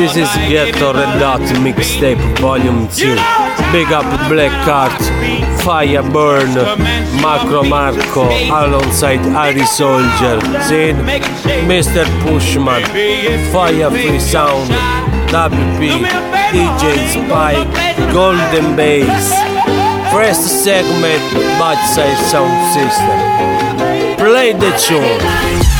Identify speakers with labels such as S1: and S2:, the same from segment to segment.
S1: This is Ghetto Red Hot Mixtape Volume 2. Big up Black Cart, Fire Burn, Macro Marco, alongside Irie Soldier, Zin, Mr. Pushman, Fire Free Sound, WP, DJ Spike, Golden Bass. First segment, Bad Side Sound System. Play the tune.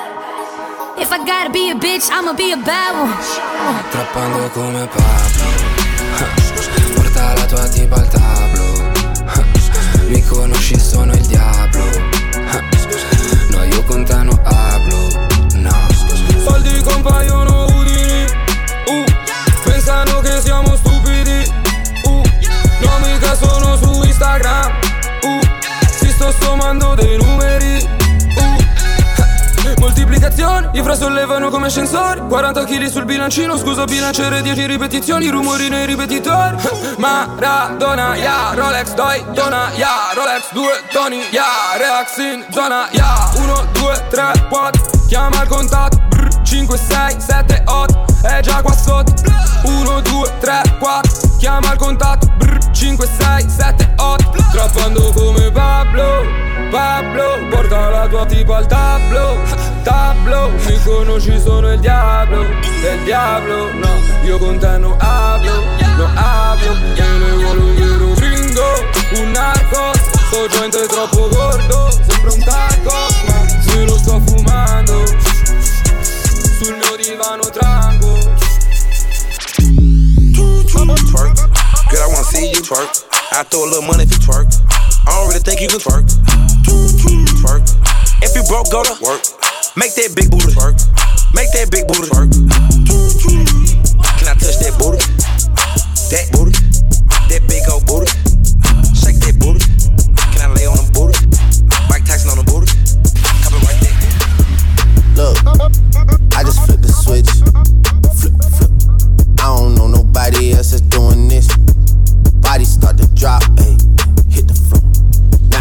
S2: If I gotta be a bitch, I'ma be a bad one.
S3: Trappando come Pablo. Porta la tua tipa al tablo. Mi conosci, sono il diavolo. No, io con te non hablo. No. Soldi compaiono udini. Uh, pensano che siamo stupidi. Uh, no, mica sono su Instagram. Uh, si sto sommando dei numeri. Moltiplicazione, i fra sollevano come ascensori. 40 kg sul bilancino, scusa bilanciere 10 ripetizioni Rumori nei ripetitori. Maradona, ya, Rolex, doi, dona, ya Rolex, due toni, ya Relax in zona, ya. 1, 2, 3, 4 Chiama il contatto. 5, 6, 7, 8 È già qua sotto. 1, 2, 3, 4 Chiama il contatto. 5, 6, 7, 8 Trappando come Pablo Pablo Porta la tua tipa al tablo Tablo Mi conosci sono il diavolo Del diavolo No Io con te non hablo No hablo Te ne vuole un vero gringo Un narco Sto gente troppo gordo Sembra un taco Ma se lo sto fumando Sul mio divano trango
S4: Twerk. Girl, I wanna see you twerk. I throw a little money if you twerk. I don't really think you can. Twerk. If you broke, go to work. Make that big booty work. Make that big booty work. Can I touch that booty? That booty. That big old booty. Shake that booty. Can I lay on the booty? Mike Tyson on the booty. Copy right there.
S5: Look, I just flipped the switch. Flip, flip. I don't know nobody else that's doing this. Body start to drop, ayy, hit the floor.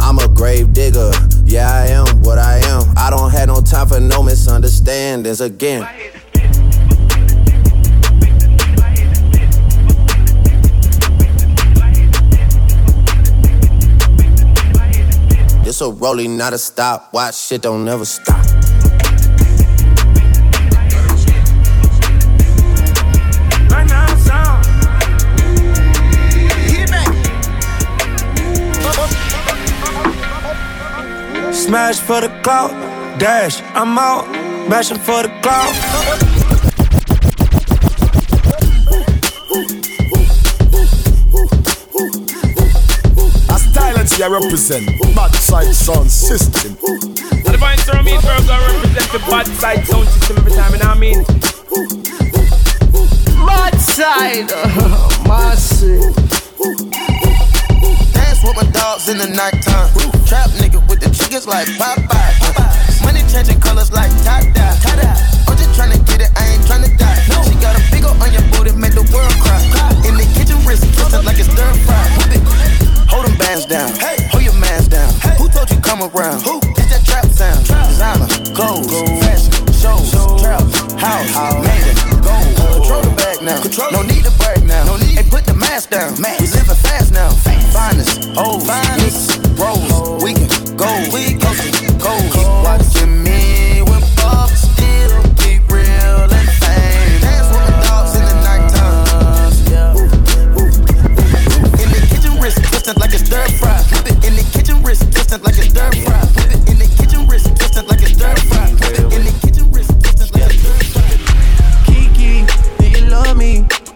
S5: I'm a grave digger. Yeah, I am what I am. I don't have no time for no misunderstandings again. This a rolling, not a stop. Watch shit don't never stop.
S6: Smash for the clout, dash, I'm out, mashing for the clout.
S7: As Thailand I represent Bad Side Sound System.
S8: So the vines from me, bro, go represent the bad side sound system every time, you know what I mean?
S9: Bad side, massive.
S10: With my dogs in the nighttime. Trap nigga with the chickens like Popeye. Money changing colors like dye. I'm just
S11: tryna get it, I ain't tryna die. No. She got a big ol' on your booty, make the world cry. cry. In the kitchen, wrist twisted like it's stir fry. Hold them bands down, hey. hold your mans down. Hey. Who told you come around? Who? It's that trap sound. Trap. Designer, gold, gold. fashion, shows, shows. trap, house, made it, gold. Control the bag now, Control. no need to brag now. No need. Hey, put the mask down. Mask. We living fast now. Finest, old, finest, rose, we can go, we can go.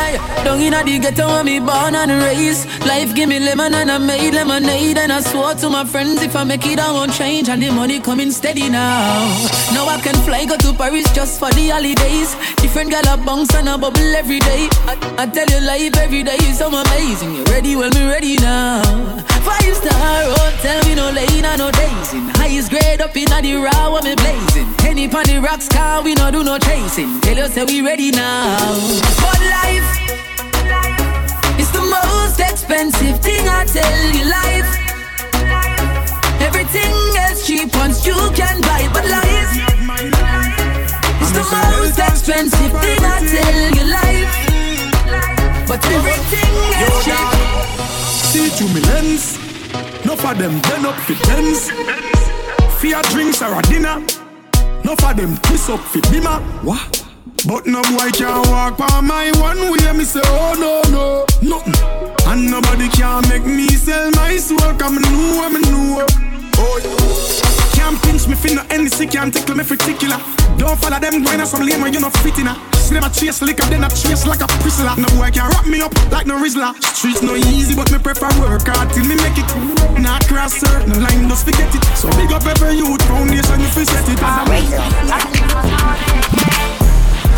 S12: hey, down inna the ghetto when me born and raised. Life give me lemon and I made lemonade and I swore to my friends if I make it I won't change and the money coming steady now. Now I can fly go to Paris just for the holidays. Different gal a bounce and a bubble every day. I, I tell you life every day is so amazing. You ready? Well me ready now. Five star hotel, me no lane and no days in. Highest grade up inna the raw when me blazing. Henny pon the rocks car, we no do no chasing. Tell you say we ready now. But life expensive thing I tell you. Life, everything else cheap once you can buy, but life is the most expensive thing I tell you. Life, but everything else cheap.
S13: See through me lens. No for them turn up for tens. Fear drinks or a dinner. No for them twist up for dimmer. What? But no boy can't walk by my one way. Me say, oh no, no, nothing. And nobody can make me sell my soul. Cause me know, me know. Oh, yeah. Can't pinch me fin no NC, can't tickle me particular. Don't follow them going some lane where you not fit in a. See a chase liquor, then a chase like a prisoner. No boy can wrap me up like no Rizzler. Streets no easy, but me prefer work hard till me make it. Not cross certain line, just forget it. So big up every youth foundation if you set it.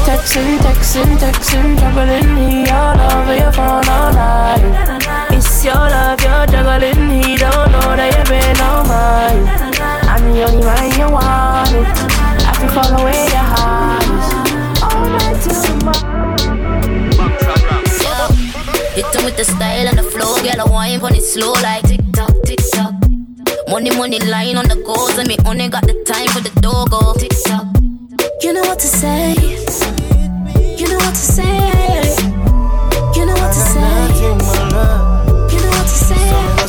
S14: Texting, texting, texting, juggling he all over your phone all night. It's your love, you're juggling, he don't know that you've been on mine. I'm the only one you want. I can follow where your heart. All night till
S15: Hit them with the style and the flow, girl. I wine on it slow like tick tock, tick tock. Money, money line on the goals, and me only got the time for the dogo.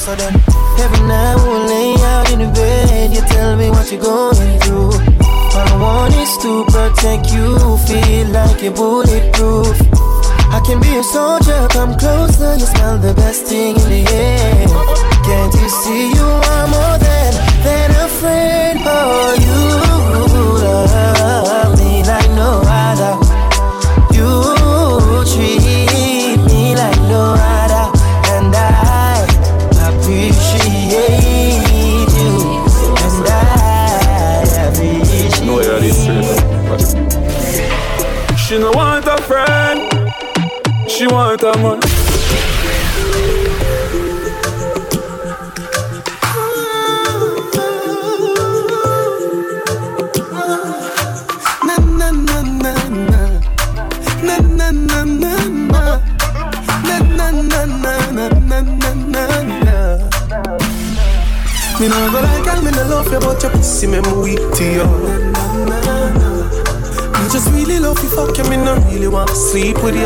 S16: So then, every night we'll lay out in the bed. You tell me what you're going through. All I want is to protect you. Feel like you're bulletproof. I can be a soldier, come closer. You smell the best thing in the air. Can't you see you are more than than a love you,
S11: but your pussy me weak to you. I just really love you, fuck you, me no really want to sleep with you.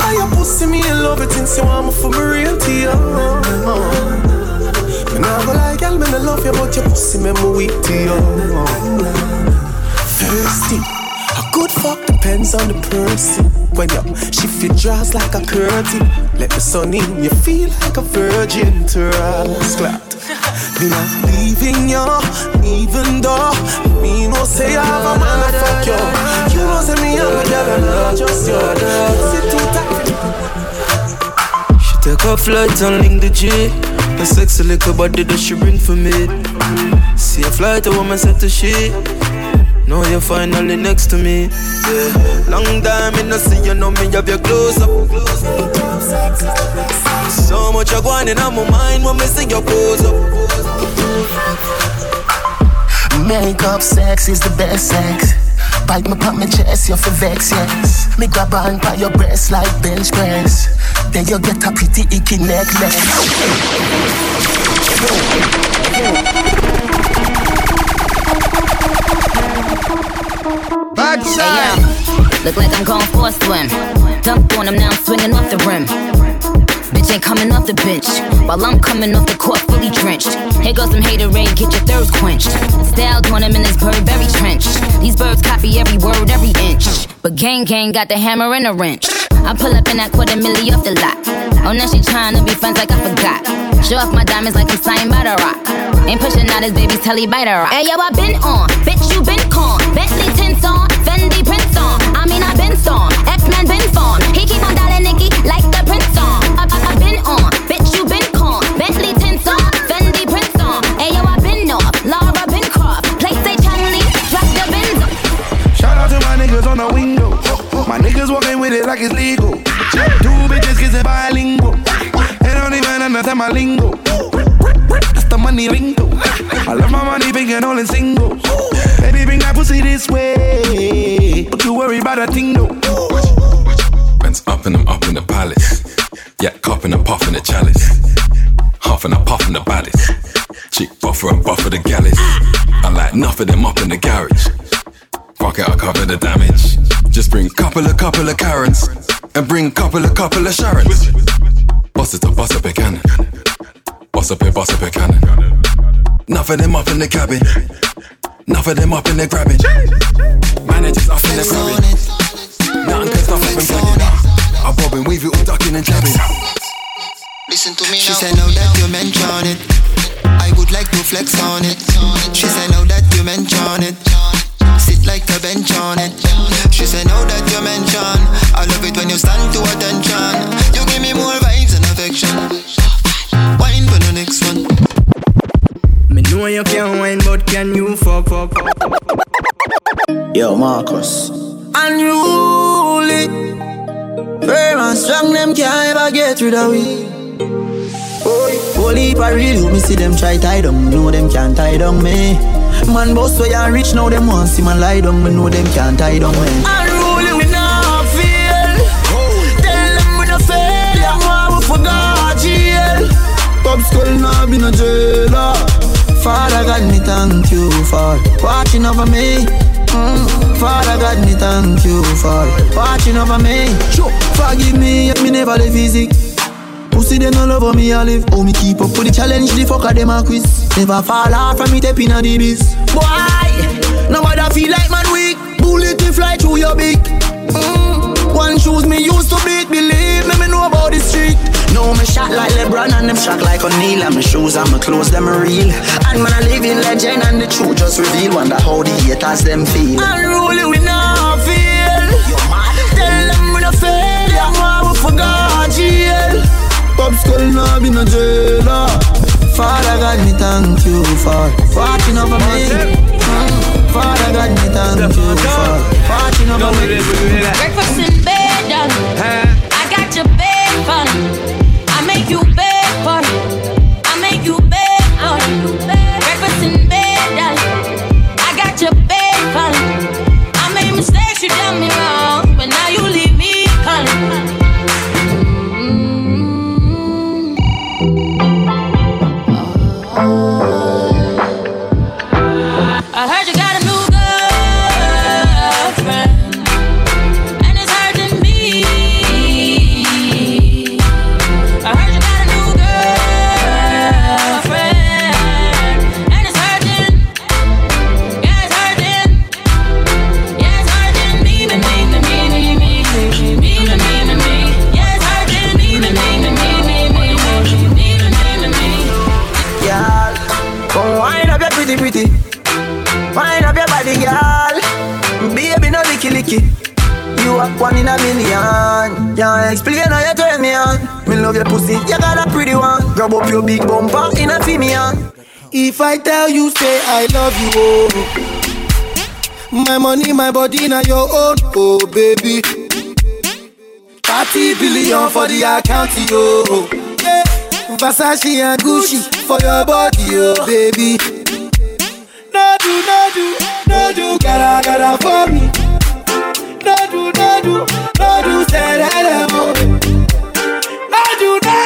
S11: I your pussy me in love it since you want me for me real to you. Me nah go like girl, me no love you, but your pussy me weak to you. Thirsty, a good fuck depends on the person. When you shift your dress like a curtain, let the sun in, you feel like a virgin to rascal. Me not leaving you, even though me no say I have a man to fuck you. You know say me I'm a girl and not just you. Sit too tight.
S17: She take a flight and link the G. The sexy little body that she bring for me. See a flight, a woman said to she. Now you're finally next to me. Yeah. Long time in no see you know me you have your close up. So much I going in my mind when me see your pose up.
S18: Makeup sex is the best sex. Bite me pop my chest, you for vex, yes. Me grab on by your breast like bench press. Then you get a pretty icky necklace.
S19: Bad side. Look like I'm going for a swim. Dumped on him, now I'm swinging off the rim. Bitch ain't coming off the bench while I'm coming off the court fully drenched. Here goes some hater rain, get your thirst quenched. Styled on him in this Burberry trench. These birds copy every word, every inch. But gang gang got the hammer and a wrench. I pull up in that quarter milli off the lot. Oh, now she tryna be friends like I forgot. Show off my diamonds like I'm signed by the rock. Ain't pushing out his baby's telly by the rock. Hey yo, I been on, bitch you been con. Bentley tints on, Fendi prints on. I mean I been storm, X-Men been fawn. He keep on dialing Nicki like the prince on. Been on, bitch you been con. Bentley tints on, Fendi prints on. Hey I been off, Lara been croft. Play say Chanley, drop the Benz.
S11: Shout out to my niggas on the window. My niggas walking with it like it's legal. Two bitches kissing bilingual. They don't even understand my lingo. That's the money lingo. I love my money big and all in singles. Baby, bring that pussy this way. Don't you worry about a thing though.
S20: Ben's up and I'm up in the palace. Yeah, cupping and puffing the chalice. Half and a puff in the ballast. Chick buffer and buffer the gallus. I like enough of them up in the garage. Fuck it, I cover the damage. Just bring couple of couple of Karens. And bring couple of couple of Sharons. Bust it up, bust up a cannon. Bust up a, bust up a cannon. Enough of them up in the cabin. Enough of them up in the grabbing. Managers up in the grabbing. Nothing can stop us from flagging. I bob and weave it all ducking and jabbing.
S10: Listen to me She said now that you mention it I would like to flex on it She said now that you mention it Sit like a bench on it She said now that you mention I love it when you stand to attention You give me more vibes and affection Wine for the next one
S17: Me know you can wine, but can you fuck, fuck, fuck?
S16: Yo, Marcus.
S17: Unruly.
S16: Firm and strong, them can't ever get rid of we. Holy I real, me see them try tie down, know them can't tie down me. Man, boss way and rich now, them want see man lie down, me know them can't tie down me.
S17: Unruly, we not feel. Tell them we no fail, them want we forgot jail.
S16: Pop skull now be no jailer. Father God, me thank you for watching over me. Mm. Father God, me thank you for watching over me. Sure. Forgive me if me never the physic. Pussy them no love how me I live. Oh me keep up with the challenge, the fucker them a quiz. Never fall off from me tapping on the biz. Boy, nobody feel like man weak. Bullet to fly through your beak. Mm. One shoes me used to beat, believe me, me know about the street. No, me shot like LeBron and them shot like O'Neal And my shoes and my clothes, them are real And man, I live in legend and the truth just reveal Wonder how the haters them feel
S17: Unruly, we not feel. Tell them we no fail, them want we forgot jail.
S16: Pop skull now be no jailer. Father God, me thank you for watching over me. Father God, me thank you for watching over me.
S21: Breakfast in bed, darling. I got your bed for
S16: one. Up your big bumper in a female.
S6: If I tell you, say I love you, oh. My money, my body, now your own, oh baby. 30 billion for the account, yo. Yeah. Versace and Gucci for your body, oh baby. No do, no do, no do, gotta, for me. No do, no say that I'm oh. No do, no do,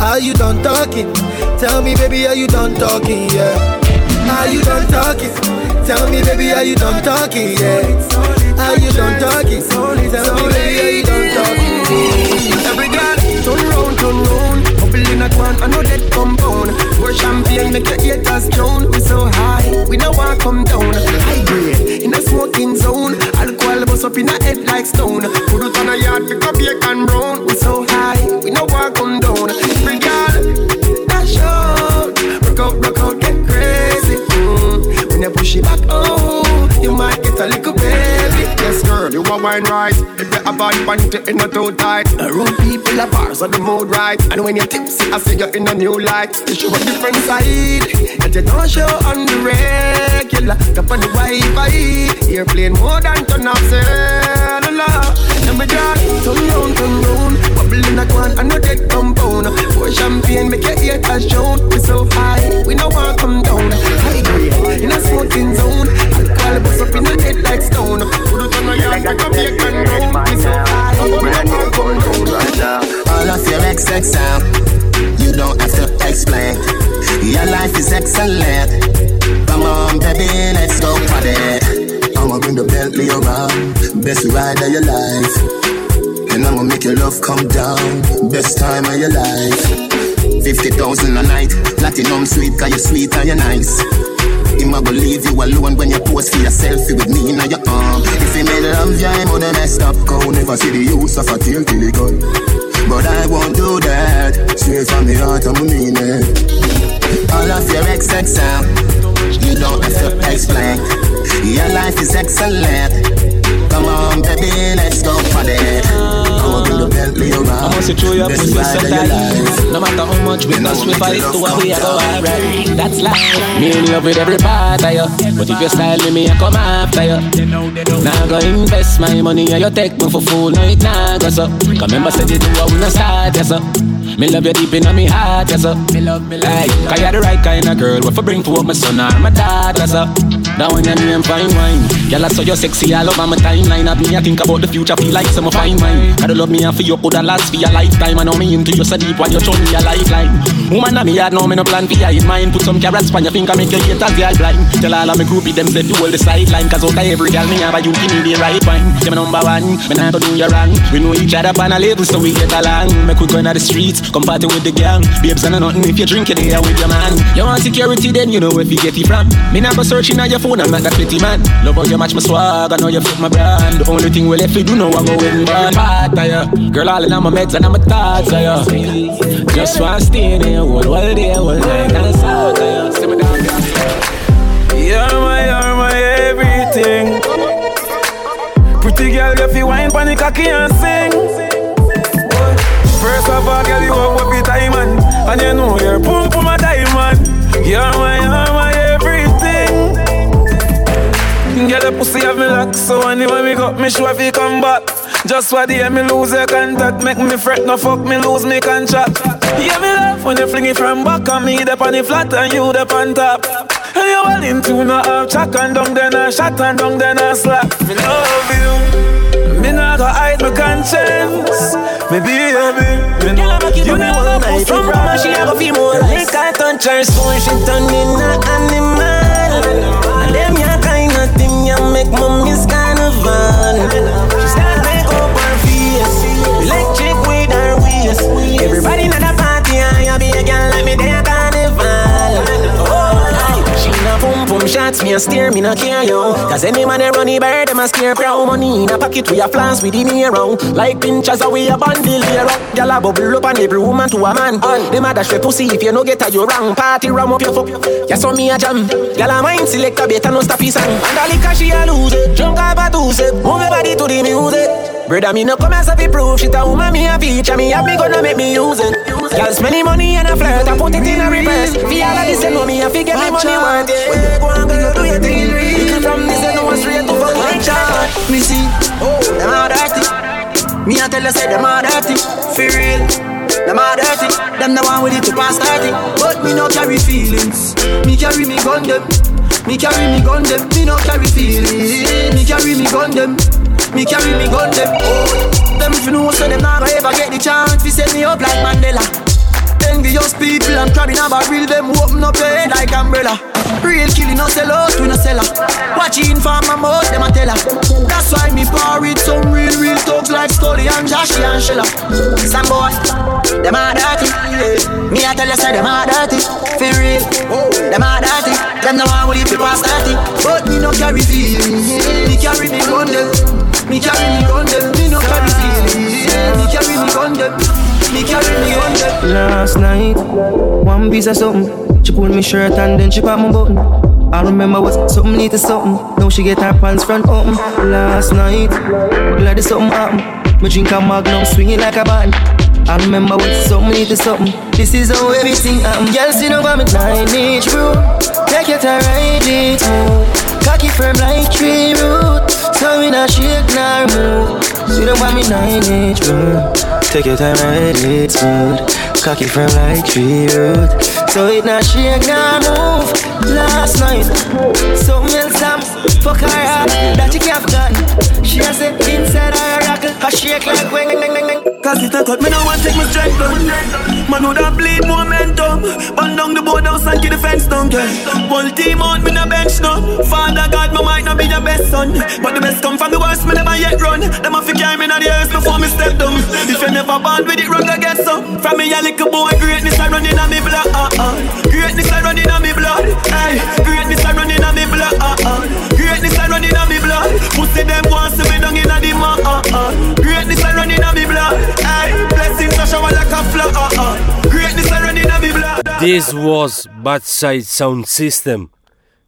S6: Are you done talking? Tell me, baby, are you done talking? Yeah. Are you done talking? Tell me, baby, are you done talking? Yeah. Are you done talking? Tell me, baby, are you done talking?
S16: Every girl, turn round, turn round. Bubble in a quan, I know that compound. Pour champagne, make your haters drown. We so high, we no want come down. High grade, in a smoking zone. Alcohol bust up in a head like stone. Put it on a yard, pick up can brown. We so high, we no want come down. Every girl, dash out. Rock out, rock out, get crazy. Mm. When you push it back, oh, you might get a little baby.
S22: Yes, girl, you a wine right. If you a bad panty, it not too tight.
S16: Around people are bars on the mood right. And when you're tipsy, I see you in a new light. You show a different side that you don't show on the regular. Up on the Wi-Fi, airplane more than turn off cellular. Let me just turn round, turn round. Bubble in a quan, I know that compound. Pour champagne, make your haters drown. We so high, we no want come down. High grade, in a smoking zone. Alcohol bust up in a head like stone. Put it on a yard, pick up your can round. We so high, no want come.
S18: All of your XX out, you don't have to explain. Your life is excellent. Come on, baby, let's go party. I'ma bring the Bentley around, best ride of your life. And I'ma make your love come down, best time of your life. 50,000 a night, platinum sweet, cause you're sweet and you're nice. Him a go leave you alone when you pose for your selfie with me in your arm. If he made love you, I'm on the messed up cow. Never see the use of a tail till it gone. But I won't do that. Straight from the heart, I'm mean it. All of your XX out, um, you don't have to explain. Your life is excellent. Come on, baby, let's go for it. I'ma bring the Bentley around.
S23: I must show your
S18: Best
S23: pussy
S18: ride
S23: so
S18: of your
S23: tight. No matter how much we
S18: And
S23: must
S18: I'ma
S23: we
S18: make
S23: fight
S18: your
S23: to what we are go alright. That's life. Me in love with every part of you, but if you style me, me I come after you. Now go invest my money and you take me for fool. No it nah go so. Cause remember said you do I wanna start yes so. Me love you deep in my heart yes so. Me love me like. Cause you're the right kind of girl. What for bring for my son or my daughter so. That one your name fine wine. Girl I saw you sexy all over my timeline. Have me I think about the future feel like some fine wine. Gotta love me and for you coulda last for your lifetime. I know me into you so deep while you show me a lifeline. Woman of me yard know me no plan for your in mind. Put some carrots on your finger make your haters girl blind. Tell all of me groupie them say hold the sideline. Cause out of every girl me have a you give me the right wine. Me number one, me nah go do you wrong. We know each other on a level so we get along. Make we go inna the streets, come party with the gang. Babes and nothing if you drink it there with your man. You security then you know where you get it from. Me go searching on your phone, I'm not that pretty man. Love how you match my swag, I know you fit my brand. The only thing we left to do now I go in bad part of you. Girl all in my meds and I'm uh. a thoughts of you. Just want to stay there, all, all day, all night and to you. See me down.
S24: You're my, you're my everything. Pretty girl, you wine pon the cocky and sing. First of all, girl, you up with diamond, and you know you're boom boom. You're my, you're my everything. Get the pussy have me lock, so anyway me got me sure if you come back. Just for the me lose your contact, make me fret, no fuck me lose me contract. Yeah, me love when you fling it from back on me, the on the flat and you the on top. And you all into no half chuck and down then a shot and down then a slap. Me love you, go hide my conscience. Maybe a bit. Girl, I'm you know one night
S23: from mama, she have a few more lies. Make her turn transform, she turn in a animal. And them ya kind of thing ya make mommy's carnival. She start make up her face, electric with her waist. Everybody shots, me a steer, me no care yo. Cause any man a runny bird, them a scare crown money in a pocket we a flans with the near. Like pinchers away a bundle here up. Gyal a bubble up and every woman to a man. On them a dash for pussy if you no get a you wrong. Party ram up your fuck. Yeah, so me a jam. Gyal a mind select a better no stop his song. And she a lose it. Drunk up a two step. Move your body to the music. Brother, me no come as a fi proof Shit a woman me a feature Me have me gonna make me use it Girl spending money and a flirt I put it in a reverse Fi all of this and know me a fi get money worth it on girl do your thing. Real From this and no straight to fuck my chart
S16: Me see, oh, them all dirty. Me a tell you say them all dirty. For real them all dirty, them the one with it to pass 30 But me no carry feelings. Me carry me gun them. Me carry me gun them. Me no carry feelings. Me carry me gun them. Me carry me gun them. Oh, them if you know so them never ever get the chance. To set me up like Mandela. Envious people and crabbing a barrel them open up your head like umbrella. Real killing no sell out, we no sell Watching for my mouth, them a tell her. That's why me par with some real, real thugs like Scully and Joshy and Shella. Some boy, them a dirty. Me I tell you, say them a dirty. For real, oh. them a dirty. Them no one will leave people past 30. But me no carry feelings. Me carry me gun them. Me carry me gun them. Me no carry feelings. Me carry me gun them. Me carry me them.
S6: Last night, one piece of something. She pulled me shirt and then she popped my button. I remember was something need something. Now she get her pants front open. Last night, glad there's something happen. Me drink a magnum, swing it like a band. I remember what something need to something. This is how everything happen. Girl, see no me nine inch bro. Take it to ride it. Cocky firm like tree root. So we not shake nor move. See no me nine inch bro. Take it to ride it smooth. Cocky from like tree root. So it not shake nor move Last night Something else I'm Fuck her up That you can't forgotten She has it inside her rocket I shake like wing
S25: Cause it a cut me no want take my strength down Man would have bleed momentum Burn down the boardhouse and keep the fence down yeah. Whole team out me no bench no Father God me might not be your best son But the best come from the worst me never yet run Them a fi carry me in the earth before me step down If you never born with it wrong I get some From me a little boy greatness I run in a me blood uh, uh. Greatness I running on me blood. Hey, greatness I running on me blood. Uh, uh. Greatness I running on me blood. Pussy them want to be down in the mud. Uh, uh. Greatness I running on me blood.
S1: This was Bad Side Sound System.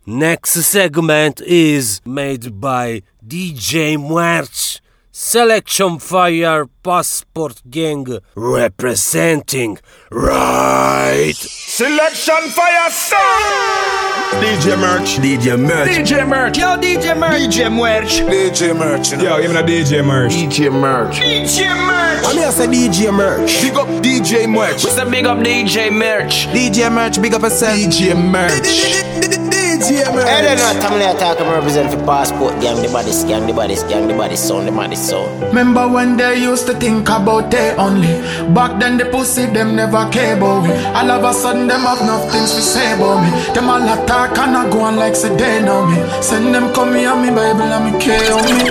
S1: Next segment is made by DJ Muerch. Selektion Fire Passport Gang representing right.
S22: Selektion Fire song. DJ Muerch.
S26: DJ Muerch.
S22: DJ Muerch.
S26: Yo, DJ Muerch.
S22: DJ Muerch.
S26: DJ Muerch.
S22: Yo, give me a DJ Muerch.
S26: DJ Muerch.
S22: DJ Muerch.
S26: I'm here say DJ Muerch.
S22: Big up DJ Muerch.
S26: What's a big up DJ Muerch?
S22: DJ Muerch, big up a yourself. DJ Muerch.
S26: DJ Muerch.
S16: Hey, then not I'm here talking represent for passport gang, the body gang, the body gang, the body sound, the body sound.
S27: Remember when they used to think about they only? Back then the pussy them never care about me. All of a sudden them have enough things to say about me. Them all attack and I go on like say they know me. Send them come here me Bible and me care on me.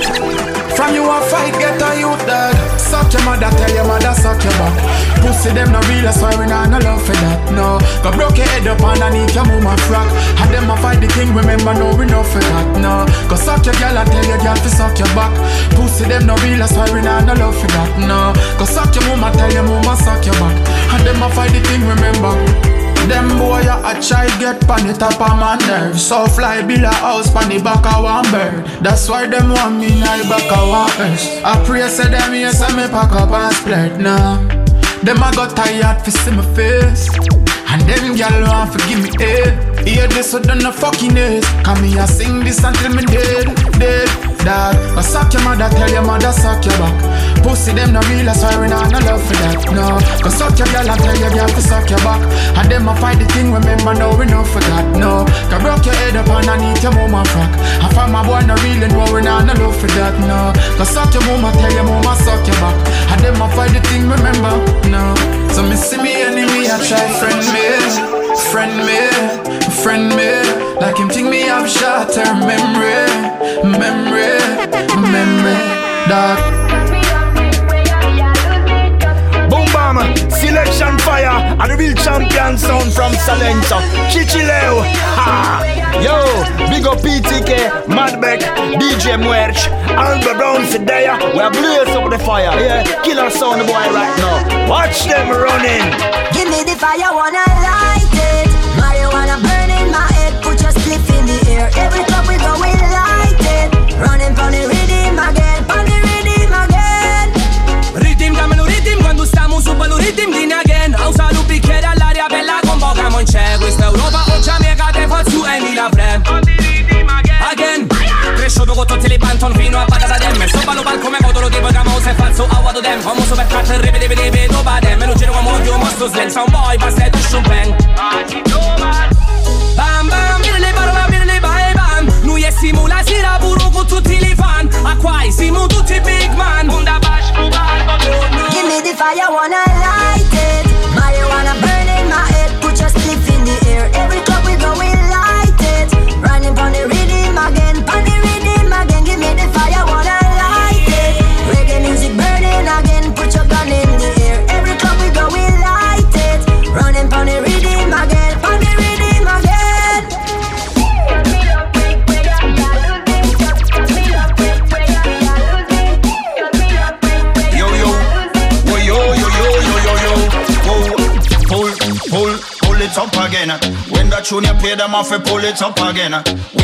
S27: From you a fight, get a youth dog. Suck your mother, tell your mother suck your back. Pussy them no real, that's why we not no love for that. No, go broke your head up underneath your mama frock. Had them a fight the king, remember no we no for that. No, go suck your girl and tell your girl to suck your back. Pussy them no real, that's why we not no love for that. No, go suck your mama, tell your mama suck your back. And them a fight the king, remember. Them boy a try get pan the top of my nerve. So fly build a house pan the back of one bird. That's why them want me in the back of one earth. I pray say them here say me pack up and split now. Them a got tired fi see my face. And them gyal want to give me head Hear this so done no fucking is Come me a sing this until me dead, dead Dog, but suck your mother, tell your mother suck your back. Pussy them no real, that's why we not no love for that, no. Cause suck your girl and tell your girl to suck your back. And them a fight the thing, remember now we no forgot, no. Cause broke your head up underneath your mama frock And from my boy no real, and we not no love for that, no. Cause suck your mama, tell your mama suck your back. And them a fight the thing, remember, no. So me see me enemy, I try friend me, friend me, friend me Like him think me have short-term memory, memory, memory, dog
S22: Boom bam, selektion fire, and the real champion sound from Salento. Chichileo, ha!
S7: Yo, big up PTK, Madbeck, DJ Muerch, Amber Brown for there. We are blaze up the fire, yeah. Killer sound boy right now. Watch them running.
S28: Give me the fire, wanna light
S29: aguado dem Famoso per cazzo e ripete ripete dopa dem Me giro come odio mostro slang Sound boy shumpeng Bam bam, mire le parole, bye bam Noi e simula sera puro con tutti i fan A qua siamo tutti big man. Onda bash
S28: Give me the fire, wanna light it
S7: up again. When the tune you play them off, pull it up again.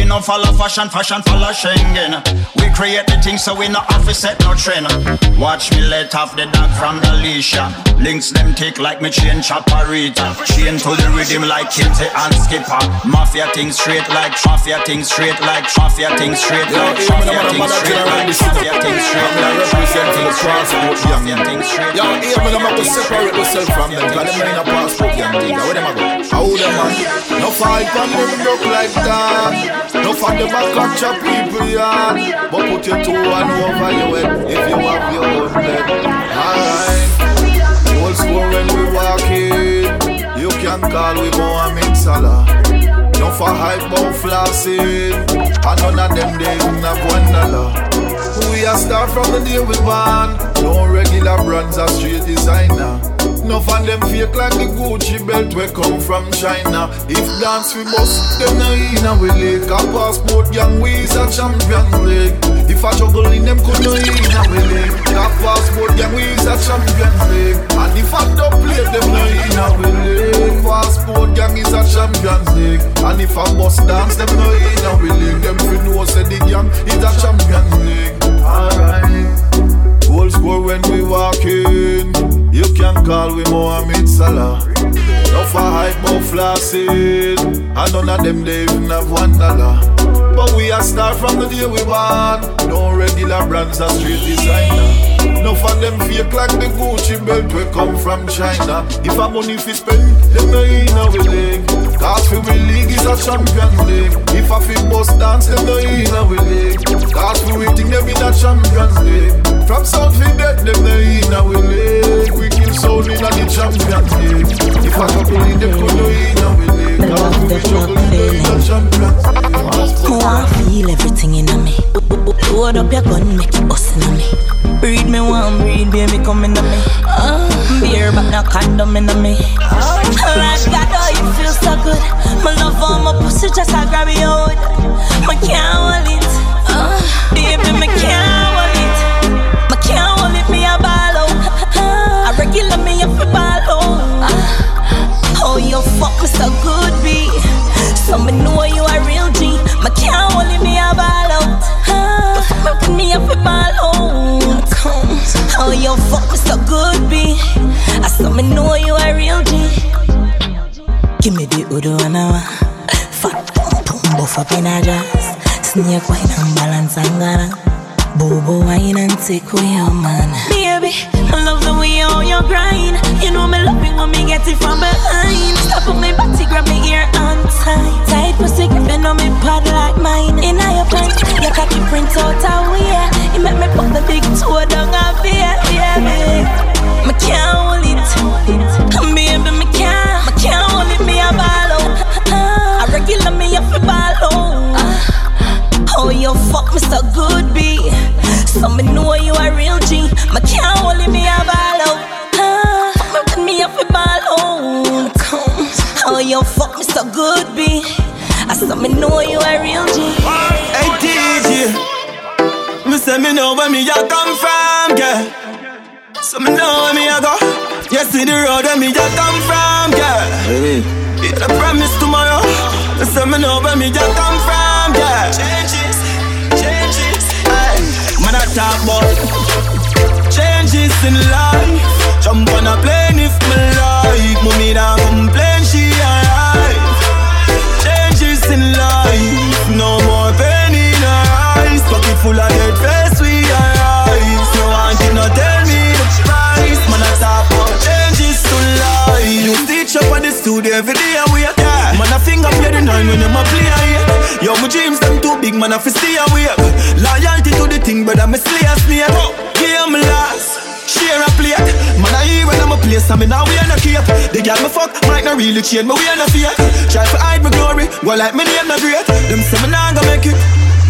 S7: No follow fashion, fashion follow Schengen. We create the things so we no have to set no trend. Watch me let off the dog from the leash. Links them tick like me chain chaparita. Chain to the rhythm like Kitty and Skipper. Mafia thinks straight like, traffic, things straight like mafia things straight like mafia things straight like mafia things straight like mafia things straight like mafia things straight like mafia things straight
S30: Yo, here when I'm have to separate myself from them Cause them ain't a passport young thing Where them a go? How them man? No fight from them look like that No for them a catch a people yard But put your two one over your head If you have your own head Alright Old school when we walk in You can call we Mohammed Salah no for hype but flossing. And none of them they even have one dollar We a start from the day we born. No regular brands or straight designer no of them fake like the Gucci belt we come from China. If dance we bust, them no in a we league. A passport young we is a champion league. If I juggle in them could no in a we league. A passport young we is a champion league. And if I don't play them no in a we league. Passport young is a champion league. And if I bust dance them no in a we league. Them fi know say the young is a champion league. Alright. Goal score when we walk in. You can call we Mohammed Salah. No for hype, no flossing. And none of them they even have one dollar. But we are start from the day we born. No regular brands are street designer. No for them fake like the Gucci belt we come from China. If I money fi spend, them no in our league. Cause fi we league is a champion league. If I fi bust dance, them no in our league. Cause fi we think them in a champions league. From South fi dead, them no in our league. We kill sound in a the champions league. If I go in them could no in our league. Champions.
S21: I feel everything in me. Load up your gun, make it me. Me baby me. Uh, beer but no condom me. Oh you feel so good. My love for my pussy just I grab your hood. My can't hold it. Uh, baby, me can't hold it. Me can't hold it, me a ball me. Oh, you fuck me so good, B. So me know you a real G. Me can't hold me a ball out. You fuck me up a ball out. Oh, you fuck me so good, B. I saw me know you a real G. Give me the udo and I Fat pum pum buff up in a jazz. Snake wine and balance and gara. Bobo wine and take away your man. Baby, I love the way you grind. You know me love it when me get it from behind. Stop on my body, grab me ear and tight. Tight pussy gripping on me pad like mine. In your pants, your cocky print out a way. You make me put the big toe down a fear, baby. Me can't hold it, baby. Me So me know
S31: where me a come from, yeah. Changes, changes. Hey, man I talk about changes in life. Jump on a plane if me like. Mommy don't complain, she alright. Changes in life, no more pain in her eyes. Pocket full of dead face, we arise. No one can not tell me the price. Man, I talk about changes to life. You stitch up at the studio every day finger play the nine when them a play here. Yo, my dreams them too big, man, I fi stay awake. Loyalty to the thing, brother, me slay a snake. Game last. Share a plate, man I hear when I'm a place, I'm in a way a cape. The girl me fuck might not really change, me way a fear Try to hide my glory, go like me name not great. Them say me nah go make it,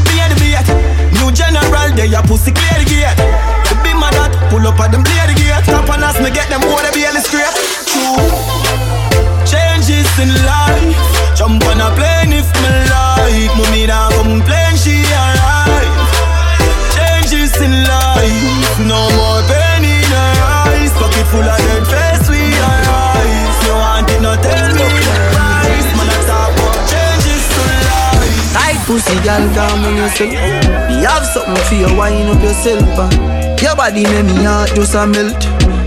S31: be the bait New general, they a pussy clear the gate. The be my dad, pull up at them play the gate. Top on us, me get them water barely scrape True. Changes in life Jump on a plane if me like Mommy don't complain, she alright Changes in life, no more pain in her eyes Pocket full of dead face, we arise You want no tell me price Man, I talk about changes to life
S16: Tight pussy, girl, calm on yourself. Me have something for you, wind up yourself. Uh. Your body make me heart just a melt.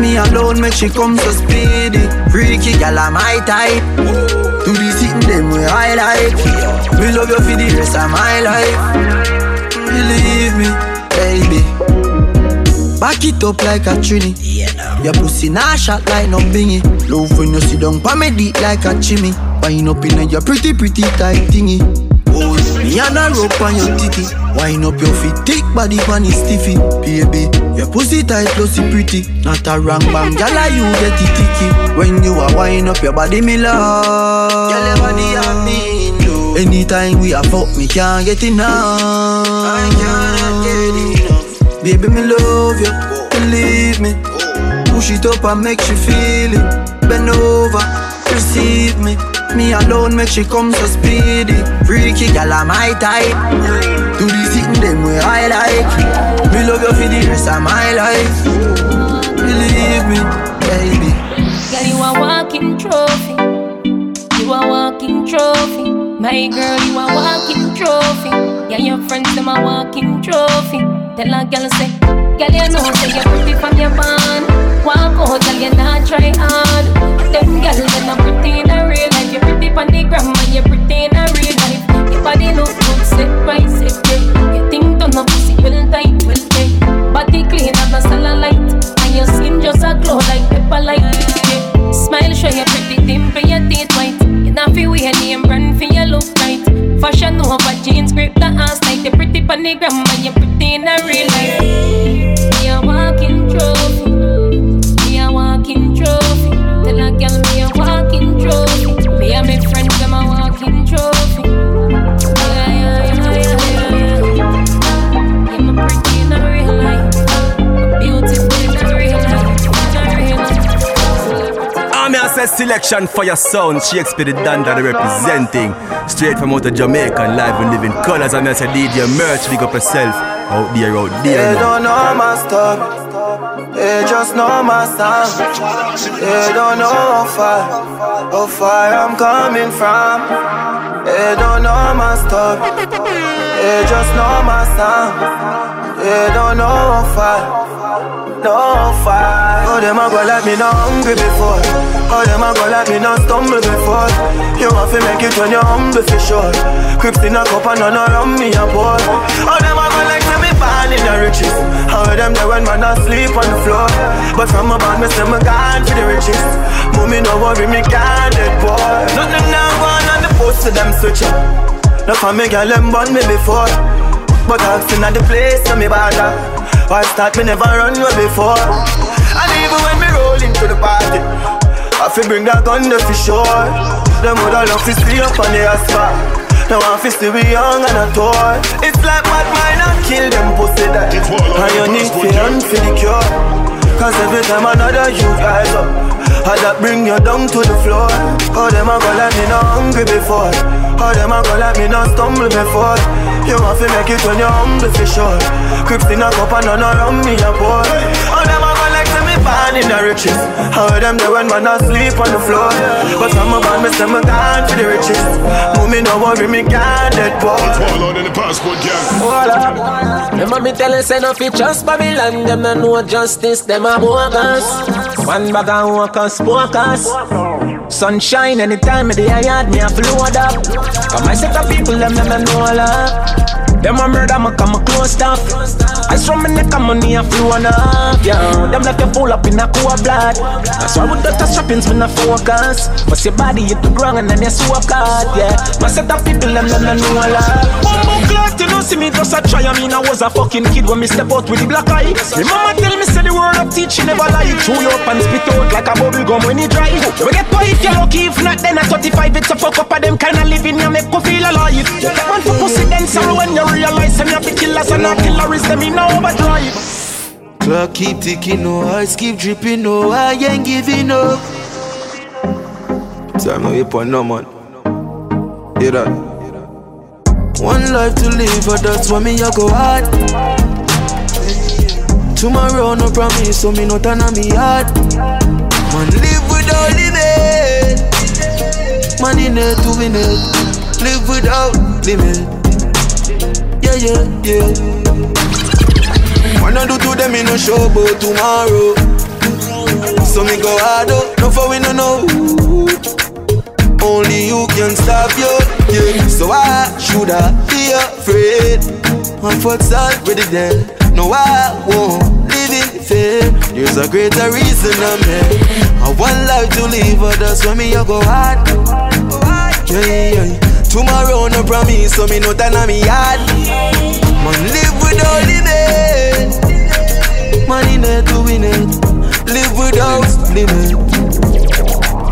S16: Me alone make she come so speedy. Freaky gal, I'm my type. Do the sitting them where I like. Love you for the rest of my life. Believe me, baby. Back it up like a trini. Your pussy nah shot like no bingy. Love when you sit down pa me deep like a chimney. Wind up in your pretty pretty tight thingy. Oh, me and a rope on your titty. Wind up your feet, thick body pan is stiffy. Baby, your pussy tight, pussy pretty. Not a wrong bang, gyal you get it ticky. When you are wind up your body, me love. Gyal your body have me no. Anytime we are fuck, me can't get enough. I cannot get enough. Baby, me love you, believe me. Oh. Push it up and make you feel it. Bend over, receive me. Me alone make she come so speedy. Freaky gal, I'm my type. Do the sitting them where I like. Me love you for the rest of my life. Believe me, baby.
S32: Girl, you a walking trophy. You a walking trophy. My girl, you a walking trophy. Yeah, your friends them a walking trophy. Tell a girl say, girl you know say you're pretty from your band. Walk out, girl you not try hard. Them girl them a pretty a pon the gram and you pretty in a real life. Your body look good, set right, set yeah. You think turn up pussy well tight, well tight. Body clean and no cellulite, and your skin just a glow like pepper light. Yeah. Smile show you pretty dimple, your teeth white. You not feel weird name brand for your look right. Fashion over jeans, grip the ass tight. You pretty pon the gram and you pretty in a real life.
S26: Selection for your sound. Shakespeare the Danda representing. Straight from out of Jamaica and live and living colors. I'm here say DJ Muerch. Big up yourself. Out there, out there.
S16: They don't know my story. They just know my sound. They don't know how far, how far I'm coming from. They don't know my story. They just know my sound. They don't know how far, know how far. Oh, them a go like me not hungry before. Oh, them a go like me not stumble before. You have to make it when you're humble for sure. Crips in a cup and none around me a pour. Oh, them a go like say me born in the riches. How them there when man asleep on the floor. But from a band me say me gone for the riches. Mommy no worry me can't let poor. Nothing now go on the post to them switch up. No me girl them born me before.
S31: But asking at the place, so me bother. Why start me never run away before? And even when me roll into the party, I feel bring that gun there for sure. Them woulda love to see up on the asphalt. Now I'm fi still be young and a toy It's like bad mind and kill them pussy that And you need fi run for the cure Cause every time another you guys up I that bring you down to the floor How them a go like me not hungry before How them a go like me not stumble before You want to make it when you're humble for sure. Crips in a cup and none around me a pour How oh, them a born in the riches. How them there when man asleep on the floor. But some of them me say me gone for the riches. Move me no worry me gone dead boy
S30: Fall out in the passport gang.
S23: Voila. Remember me tell you say no fi trust Babylon. Them no know justice, them a bogus. One bag of workers, workers. Sunshine anytime me dey a yard me a float up. Come I set up people them them know love them a murder me come a close stuff I from me neck and money a flow enough Yeah, them left you full up in a cool blood. That's why with the strappings me not focus. But your body hit the ground and then you swap cut Yeah, my set up people them them them, know love. One just a try I mean I was a fucking kid when me step out with the black eye Me mama tell me say the word of teaching never lie Chew you up and spit out like a bubble gum when it dry You get by if you're lucky if not then at 35 it's a fuck up of them kind of living you make you feel alive You take one for pussy then sorrow when you realize them you be killers and not killers them in overdrive
S11: Clock keep ticking, no eyes keep dripping, no I ain't giving up. Time hip on no man. Hear that? One life to live, but that's why me I go hard. Tomorrow no promise, so me not turn on me hard. Man live without limit. In it to win it. Live without limit. Yeah, yeah, yeah. Wanna do to them in no show, but tomorrow. So me go hard, harder, no for we no know. Only you can stop you, yeah. So I should I be afraid? I'm for already dead. No, I won't live in fear. There's a greater reason I'm here. I want life to live, but that's why me I go hard. Yeah, yeah. Tomorrow no promise, so me no turn on me yard. Man live without limit. Man in it to win it. Live without limit.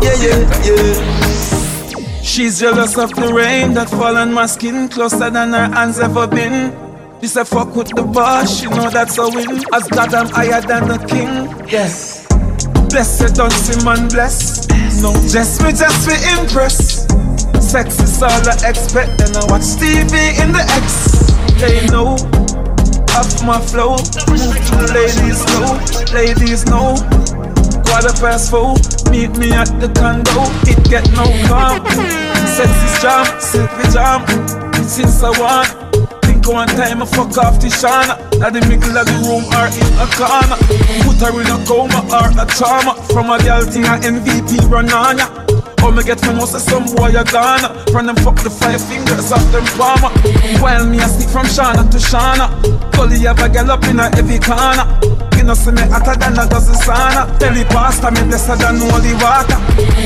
S11: Yeah, yeah, yeah.
S24: She's jealous of the rain that fall on my skin closer than her hands ever been. She said fuck with the boss, she know that's a win. As God I'm higher than the king. Yes. Blessed don't see man bless. No, just me, just me impress. Sex is all I expect, and I watch TV in the X. They know off my flow. Move to the ladies slow, ladies know. Quarter past four, meet me at the condo. It get no calm. Sex is jam, silk we jam. Since I want, think one time I fuck off the shana. At the middle of the room or in a corner. Put her in a coma or a trauma. From a girl thing a MVP run on ya. Oh, me get from most of some boy a Ghana From them fuck the five fingers off them palmer While me a stick from Shana to Shana Gully have a girl up in a heavy corner Know see me hotter than a dozen sauna Tell the pastor me blessed than holy water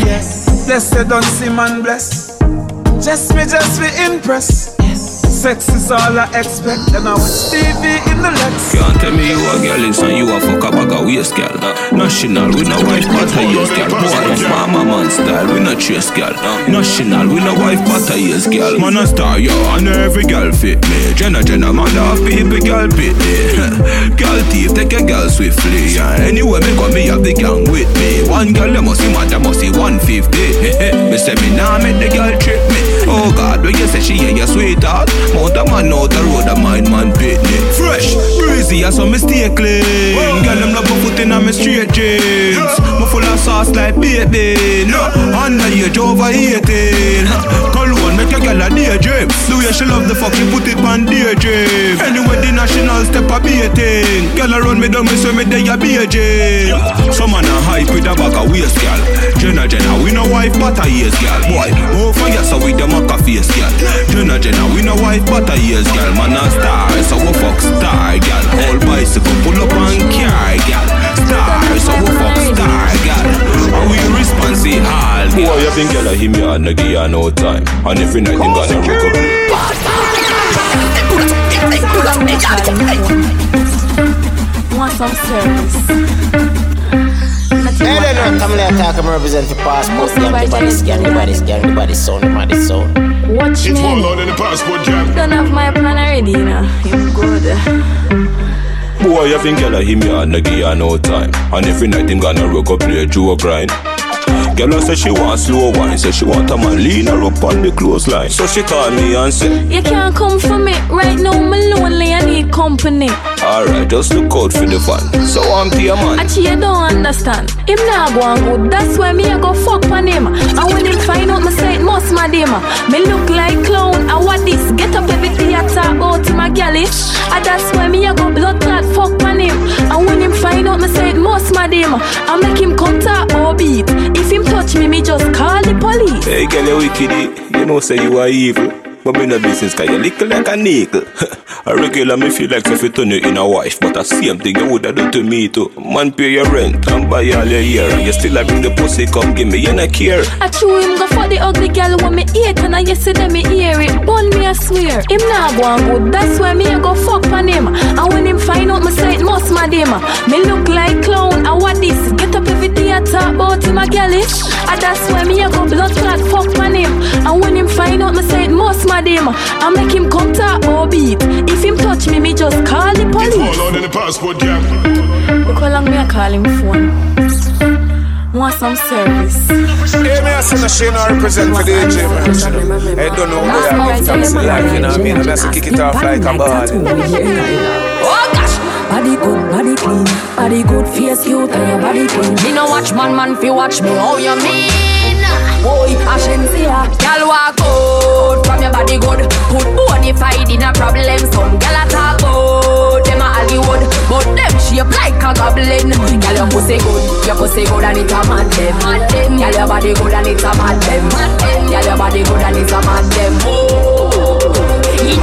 S24: Yes. Blessed don't see man bless. Just me, just me impress Sex is all I expect And I watch TV in the Lex
S33: Can't tell me you a girl is you a fuck a bag of waist girl. National, we no wife but a years girl. Boy, mama man style, we no chase girl. National, we no wife but a years girl. Man a star, yo, and every girl fit me. Jenna, Jenna, man love people, girl pit me. girl thief, take a girl swiftly. Yeah. Anyway, me come me have the gang with me. One girl, you must see mad, you must see 150. me say me nah make the girl trip me. Oh God, when you say she ain't your sweetheart. Mount a man out the road, a mind man pitney. Fresh, breezy, and so me stay clean. Girl, them love my foot in me straight jeans. Me full of sauce like baby. No, under age over 18. Cologne make a girl a daydream. The way she love the fuck, she put it on daydream. Anyway, the national step a beating. Girl around me me say me they a beijing. Some man a hype with a bag of waist, girl. Jenna, Jenna, we no wife but a years, girl. Boy, more fire so we them a face, girl. Jenna, Jenna, we no wife but a years, girl. Man a star, so we fuck star, girl. All bicycle pull up and car, girl. Star, so we fuck star, girl. And we responsive hall, girl. Boy, you think girl a him ya, no give ya no time. And every night him gonna rock up.
S34: long me Want some service?
S35: Hey, then, come let talk. I'm represent for passport. Yeah, the body scan, the body scan, the body sound, the body sound.
S34: Watch
S30: It's
S34: me.
S30: all out in the passport jam.
S34: Don't have my plan already, you know. You good.
S33: Boy, you think girl him ya and give her no time. And every night him gonna rock up play joke grind. Girl I say she want slow wine, say she want a man lean her up on the clothesline. So she call me and say,
S34: You can't come for me. Right now, I'm lonely. I need company.
S33: Alright, just look out for the fun. So I'm the man.
S34: Actually, you don't understand. Him not go and good. That's why me I go fuck on him. And when him find out, me say it must my him. Me look like clown. I what this? Get up every theater about him a gallish. Ah, and that's why me I go blood clot fuck him. And when him find out, me say it must my him. I make him come talk or beat. If him touch me, me just call the police.
S33: Hey girl, you wicked, you know say you are evil. But me no business cause you little like a nickel. a regular me feel like if you turn you in a wife, but the same thing you woulda do to me too. Man pay your rent and buy all your hair, and you still a bring the pussy come give me, you no care.
S34: I chew him go for the ugly girl when me hate and I yesterday me hear it. Bun me I swear. Him not go on good. That's why me I go fuck on him. And when him find out me say it must mad him. Me look like clown. I what this? Get up every day I talk about him a girlish. And that's why me I go blood clot fuck on him. And when him find out me say it must mad him. I make him come talk or beat. If him touch me, me just call the
S30: It's
S34: police.
S30: all out in the passport jam.
S34: Look how long me I call him phone. Want some service.
S22: Hey, me I say no shame I represent for the DJ man. I don't know where I get taxi like, you know what I mean? And I say kick it off like a ball.
S36: Oh gosh, body good, body clean, body good, face cute, and your body clean. Me no watch man, man fi watch me. Oh you mean? Boy, I shouldn't see ya. Girl walk out from your body good, good bonafide in a problem. Some girl a talk about them a Hollywood, but them shape like a goblin. Girl your pussy good, your pussy good and it a mad them. Girl your body good and it a mad them. Girl your body good and it a mad them. Oh.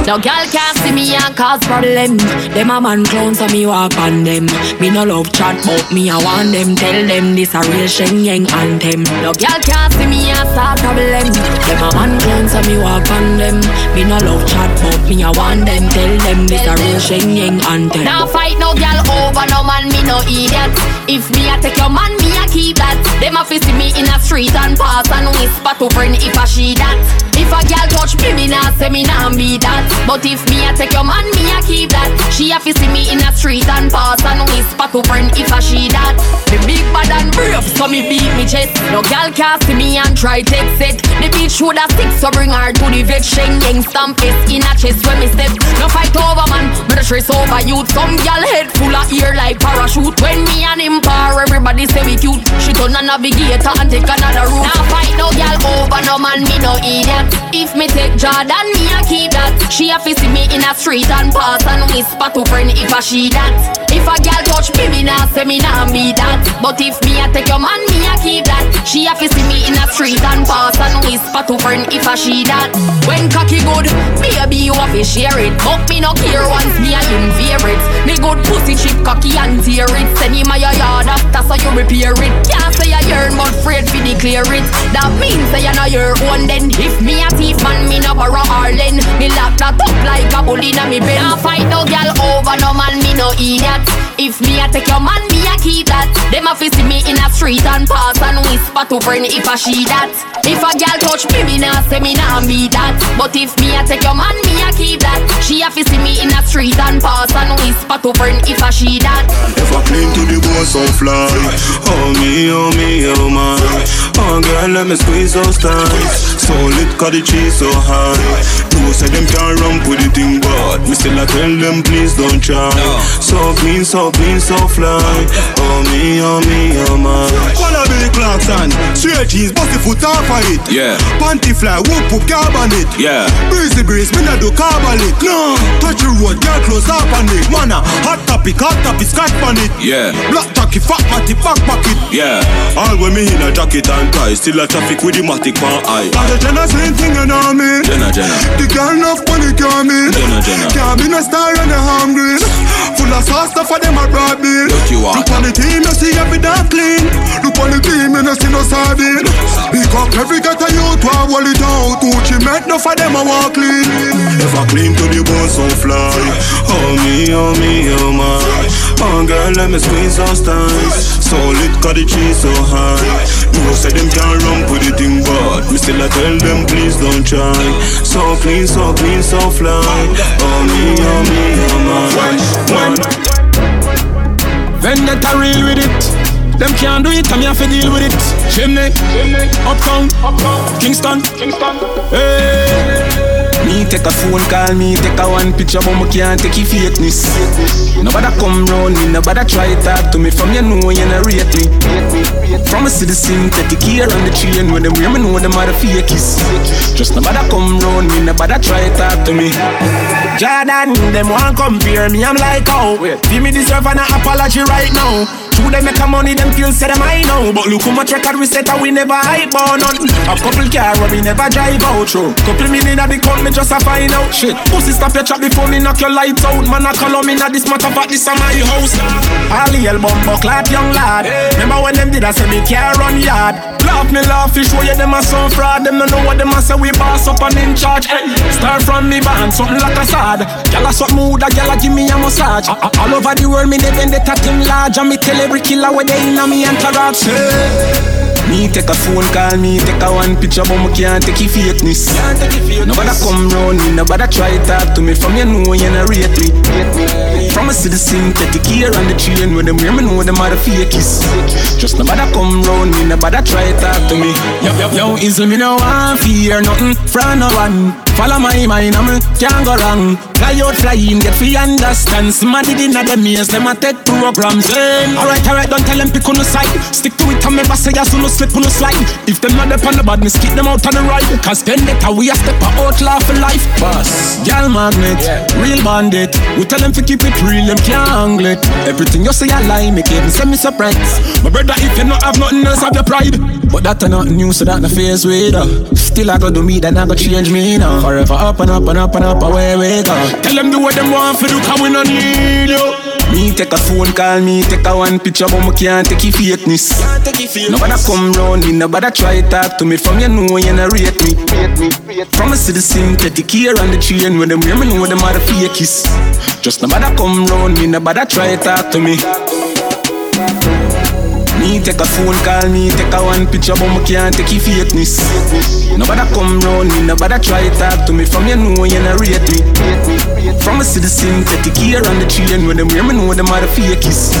S36: No girl can't see me and cause problem. Them a man clown so me walk on them. Me no love chat but me I want them. Tell them this a real Shen Yeng anthem. No girl can't see me and start problem. Them a man clown so me walk on them. Me no love chat but me I want them. Tell them this a real Shen Yeng anthem. Now fight no girl over no man me no idiot. If me a take your man a keep that. Them a see me in a street and pass and whisper to friend if I she that. If a girl touch me, me nah say me nah be that. But if me a take your man, me a keep that. She a see me in a street and pass and whisper to friend if a she that. Me big bad and brave, so me beat me chest. No girl can see me and try take it. The bitch woulda stick, so bring her to the vet. Shen Yeng stamp it in a chest when me step. No fight over man, me the stress over youth. Some girl head full of ear like parachute. When me and him par, everybody say we cute. She turn a navigator and take another route. Now fight no girl over no man, me no idiot. If me take Jordan, me a keep that. She a fi see me in a street and pass and whisper to friend if a she that. If a girl touch me, me nah say me nah be that. But if me a take your man, me a keep that. She a fi see me in a street and pass and whisper to friend if a she that. When cocky good, baby you a fi share it. But me no care once me a him favorite. Me good pussy chip cocky and tear it. Send him a your yard after so you repair it. Can't say a yearn but afraid fi declare it. That means say you know your own then. If me a thief man, me no borrow Arlen. Me lock that up like a bull inna me bed. Now fight no girl over no man, me no idiot. If me a take your man, me a keep that. Them a see me in a street and pass and whisper to friend if a she that. If a girl touch me, me nah say me nah be that. But if me a take your man, me a keep that. She a see me in a street and pass and whisper to friend if a she that.
S37: If I cling to the bone so fly Oh me, oh me, oh my Oh girl, let me squeeze those thighs So lit, cause the cheese so high. You say them can't run with the thing But me still I tell them please don't try. So clean, so clean, so fly. Oh me, oh me, oh my
S38: Wanna be the Clarkson Straight jeans, bust the foot off of it
S33: Yeah,
S38: Panty fly, whoop up carbon it
S33: yeah.
S38: Breezy breeze, me not do carbon it No, touch the road, girl close up on it. Mana, hot topic, hot topic, scratch on it.
S33: Yeah,
S38: Black tacky, fat matty, back pocket
S33: yeah.
S37: All when me in a jacket and tie Still a traffic with the matic pan eye.
S38: And the Jenna same thing you know me.
S33: Jenna, Jenna.
S38: The girl enough money can me.
S33: Jenna, Jenna.
S38: Can't be no star and a hungry. Full of sauce stuff for them a broad bill
S33: Look you
S38: Look on the team you see every damn clean. Look on the team you no see no sardine Pick up every get a youth who hold it out Gucci make no for them a walk clean.
S37: If I clean to the bone so fly. Oh
S33: me, oh me, oh my. Oh girl, let me squeeze those thighs. So lit, cause the cheese so high. You say them can't run with the thing, but me still I tell them please don't try. So clean, so clean, so fly. Oh me, oh me, oh my.
S23: Vendetta real with it. Them can't do it, I'm here to deal with it. Chimney, Uptown, Uptown, Kingston, Kingston, Hey. Me take a phone call, me take a one picture, but me can't take your fakeness. Nobody come round me, nobody try to talk to me. From you know you not rate me. From a citizen, take the care on the train when them me know them are the fakies. Just nobody come round me, nobody try to talk to me. Jordan, them want compare me, I'm like, oh, give me deserve an apology right now. Two them make a money, them feel say them I know. But look how much record we set and we never hype on none. A couple car where we never drive out through. Couple million at the count, me just a find out shit. Pussy stop your chat before me knock your lights out. Man, I call on me now this matter but this is my house. All the album clap young lad. Remember when them did I say me care run yard. Laugh me laugh, fish show you them a some fraud. Them don't know what them a say we boss up and in charge. Hey, start from me band, something like a sad. Gyal a something mood, a gyal a give me a massage. All over the world, me they bend the team large, and me tell every killer where they in a me entourage. Hey. Me take a phone call, me take a one picture, but me can't take your fakeness. Nobody come round me, nobody try talk to me. From you know you not rate me. From a citizen, take the gear on the train when them hear me know them are the fakies. Just nobody come round me, nobody try talk to me. Yo, yo, yo, is me no one fear nothing from no one. Follow my mind, I'm can't go wrong. Fly out, fly in, get free understand. Somebody did not them ears, them a take programs. Eh? Alright, alright, don't tell them pick on the side. Stick to it, I'm never say soon as slip on the slide. If them not up on the badness, keep them out on the ride. Cause then that we a step out laugh for life. Boss, gal magnet, yeah. real bandit. We tell them to keep it real, them can't angle it. Everything you say I lie, make even send me surprise. My brother, if you not have nothing else, have your pride. But that not new, so that the face with her. Still I go do me, then I go change me now. Forever up and up and up and up, away we go. Tell them do what them want for do, cause we no need you. Me take a phone call, me take a one picture, but me can't take your fakeness. Nobody come round me, nobody try talk to me. From you know you not rate me. From a citizen, take the care on the train when them me know them are the fakies. Just nobody come round me, nobody try talk to me. Me take a phone call, me take a one picture, but me can't take your fakeness. Nobody come round me, nobody try talk to me. From you know you not rate me. From a citizen, take the care on the train when them hear me know them are the fakies.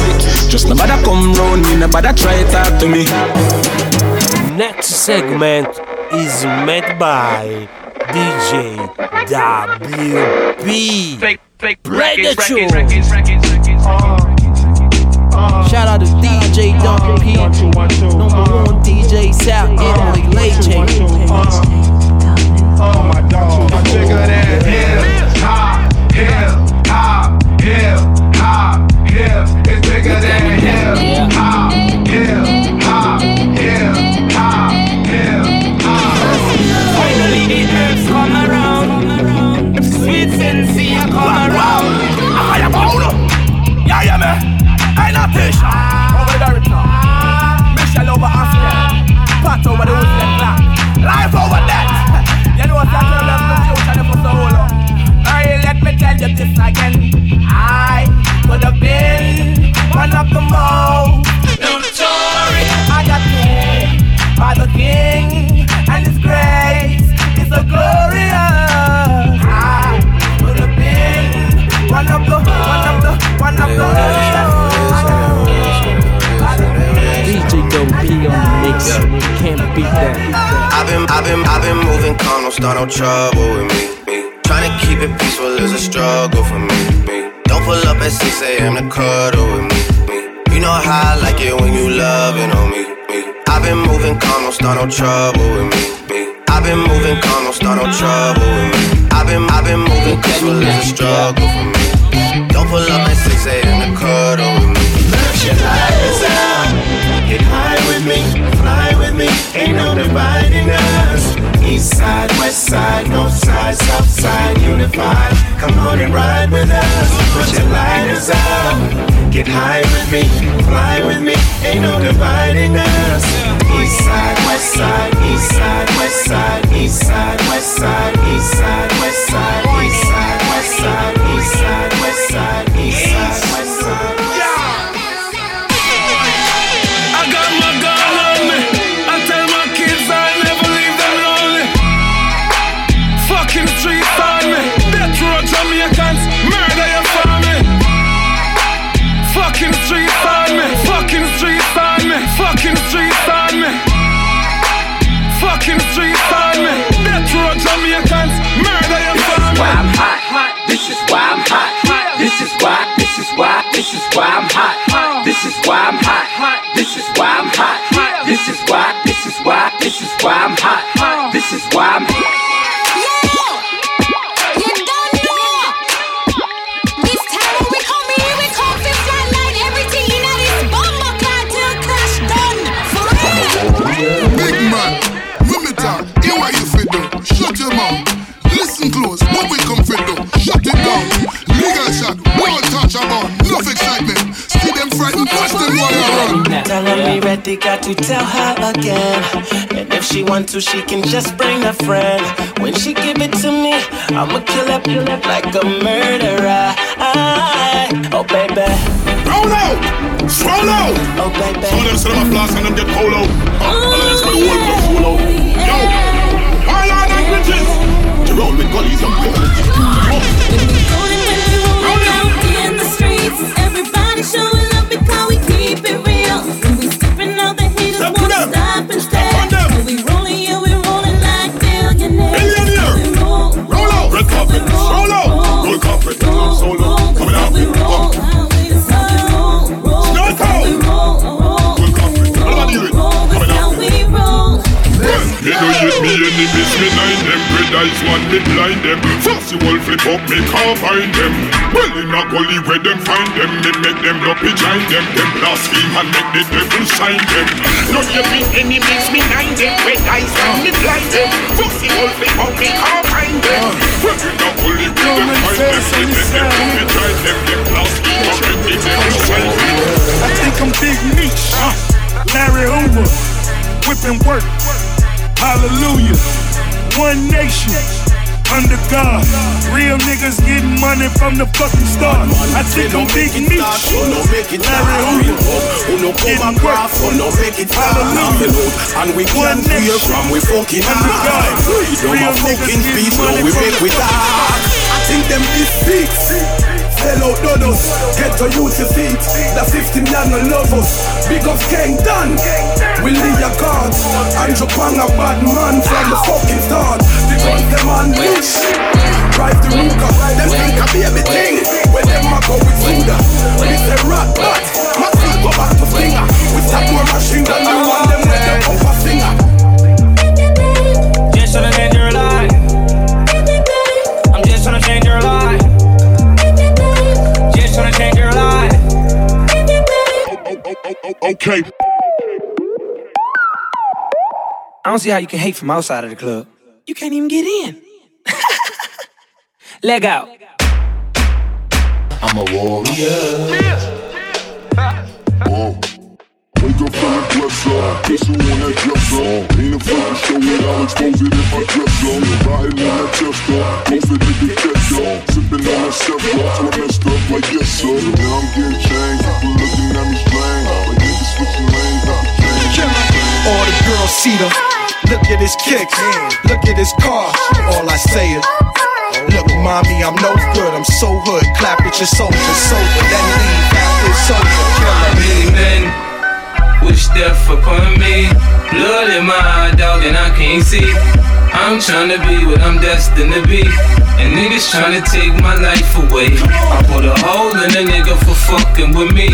S23: Just nobody come round me, nobody try talk to me.
S1: Next segment is made by DJ WP.
S39: Fake, fake,
S1: Play the
S39: records,
S1: tune. Shout out to DJ Don P. Number one DJ South Italy, Lecce.
S39: Oh my dog, I'm bigger than hip hop, hip hop, hip hop, hip. It's bigger than hip hop, hip hop, hip hop, hip hop.
S22: Finally the herbs come around. Sweet sensei come around.
S40: I am. Yeah, yeah, man. I not fish. Over the. Michelle over. Pat over the woods and clock. Life over that. You know what's? Left the future for so long.
S22: Hey, let me tell you this again. I could have been one of the most notorious. I got named by the king,
S1: on the. Can't beat that.
S5: I've been, I've been, I've been moving calm, don't start no trouble with me. me. Trying to keep it peaceful is a struggle for me. me. Don't pull up at 6 a.m. to cuddle with me. me. You know how I like it when you loving on me. me. I've been moving calm, don't start no trouble with me. me. I've been moving calm, don't start no trouble with me. I've been, I've been moving peaceful is a struggle for me. Don't pull up at 6 a.m. to cuddle with me.
S41: Your life is out. Get high with me, fly with me. Ain't no dividing us. East side, west side, north side, south side, unified. Come on and ride with us. Put your lighters out. Get high with me, fly with me. Ain't no dividing us. East side, west side, east side, west side, east side, west side, east side, west side, east side, west side, east side, west side.
S24: Streets on me. Fucking streets on me. Death row Jamaicans, murder your family.
S15: Why I'm hot. This is why I'm hot. This is why. This is why. This is why I'm hot. This is why I'm hot. This is why I'm hot. This is why. This is why. This is why I'm hot. This is why I'm.
S16: Her got to tell her again. And if she want to, she can just bring a friend. When she give it to me, I'ma kill her, kill her like a murderer. I, oh baby.
S37: Roll out! Roll out!
S16: Oh baby.
S37: Some of them say them a flask and them get cold out. Huh? And then for the whole club full out. Yo! All our languages! To roll with gullies and
S21: in the streets. Everybody showing
S42: me can't find them. Well in a gully where them find them Me make them lucky join them. Them blaspheme and make the devil sign them.
S13: No hit me enemies, me nine them Red eyes want me blind them. Fussy wolf flip up, me can't find them.
S42: Well in a gully where them find them Me make them lucky join them. Them blaspheme and make the devil sign them.
S43: I think I'm Big Meech, Larry Hoover, whipping work. Hallelujah. One nation. Under God, real niggas getting money from the fucking start. I think I'm Big Meech, Larry Hoover, getting work.
S13: And we can't fear from we fucking
S43: Under God,
S13: Freedom of fucking speech,
S43: money
S13: we make
S43: the
S13: we
S43: fucking
S13: talk.
S43: start.
S13: I think them is six. Sell out donuts, get to use your feet. The 15 young love us. Big up gang done. We leave your cards. Andrew Pang a bad man from the fucking start. Guns them rich. Drive the Ruka, them think a be everything. When them a go with Suda. We say rock bat. My feet go back to finger. We stop more machine gun. We want them with the upper finger.
S37: Okay.
S29: I don't see how you can hate from outside of the club. You can't even get in. Leg out.
S37: I'm a warrior. Whoa. Wake up feeling pressure. Guess who on that dresser? Ain't a fucking show it, I'll expose it if I dress up. Riding in that Tesla, go for the detector. Sipping on that step up, so I messed up like yes sir. Now I'm getting
S22: them. Look at his kicks. Look at his car. All I say is, Look, mommy, I'm no good. I'm so hood. Clap at your soldier, soldier. Then leave after soldier. Killer.
S29: Many men wish death upon me. Blood in my eye, dog, and I can't see. I'm tryna be what I'm destined to be. And niggas tryna take my life away. I put a hole in a nigga for fucking with me.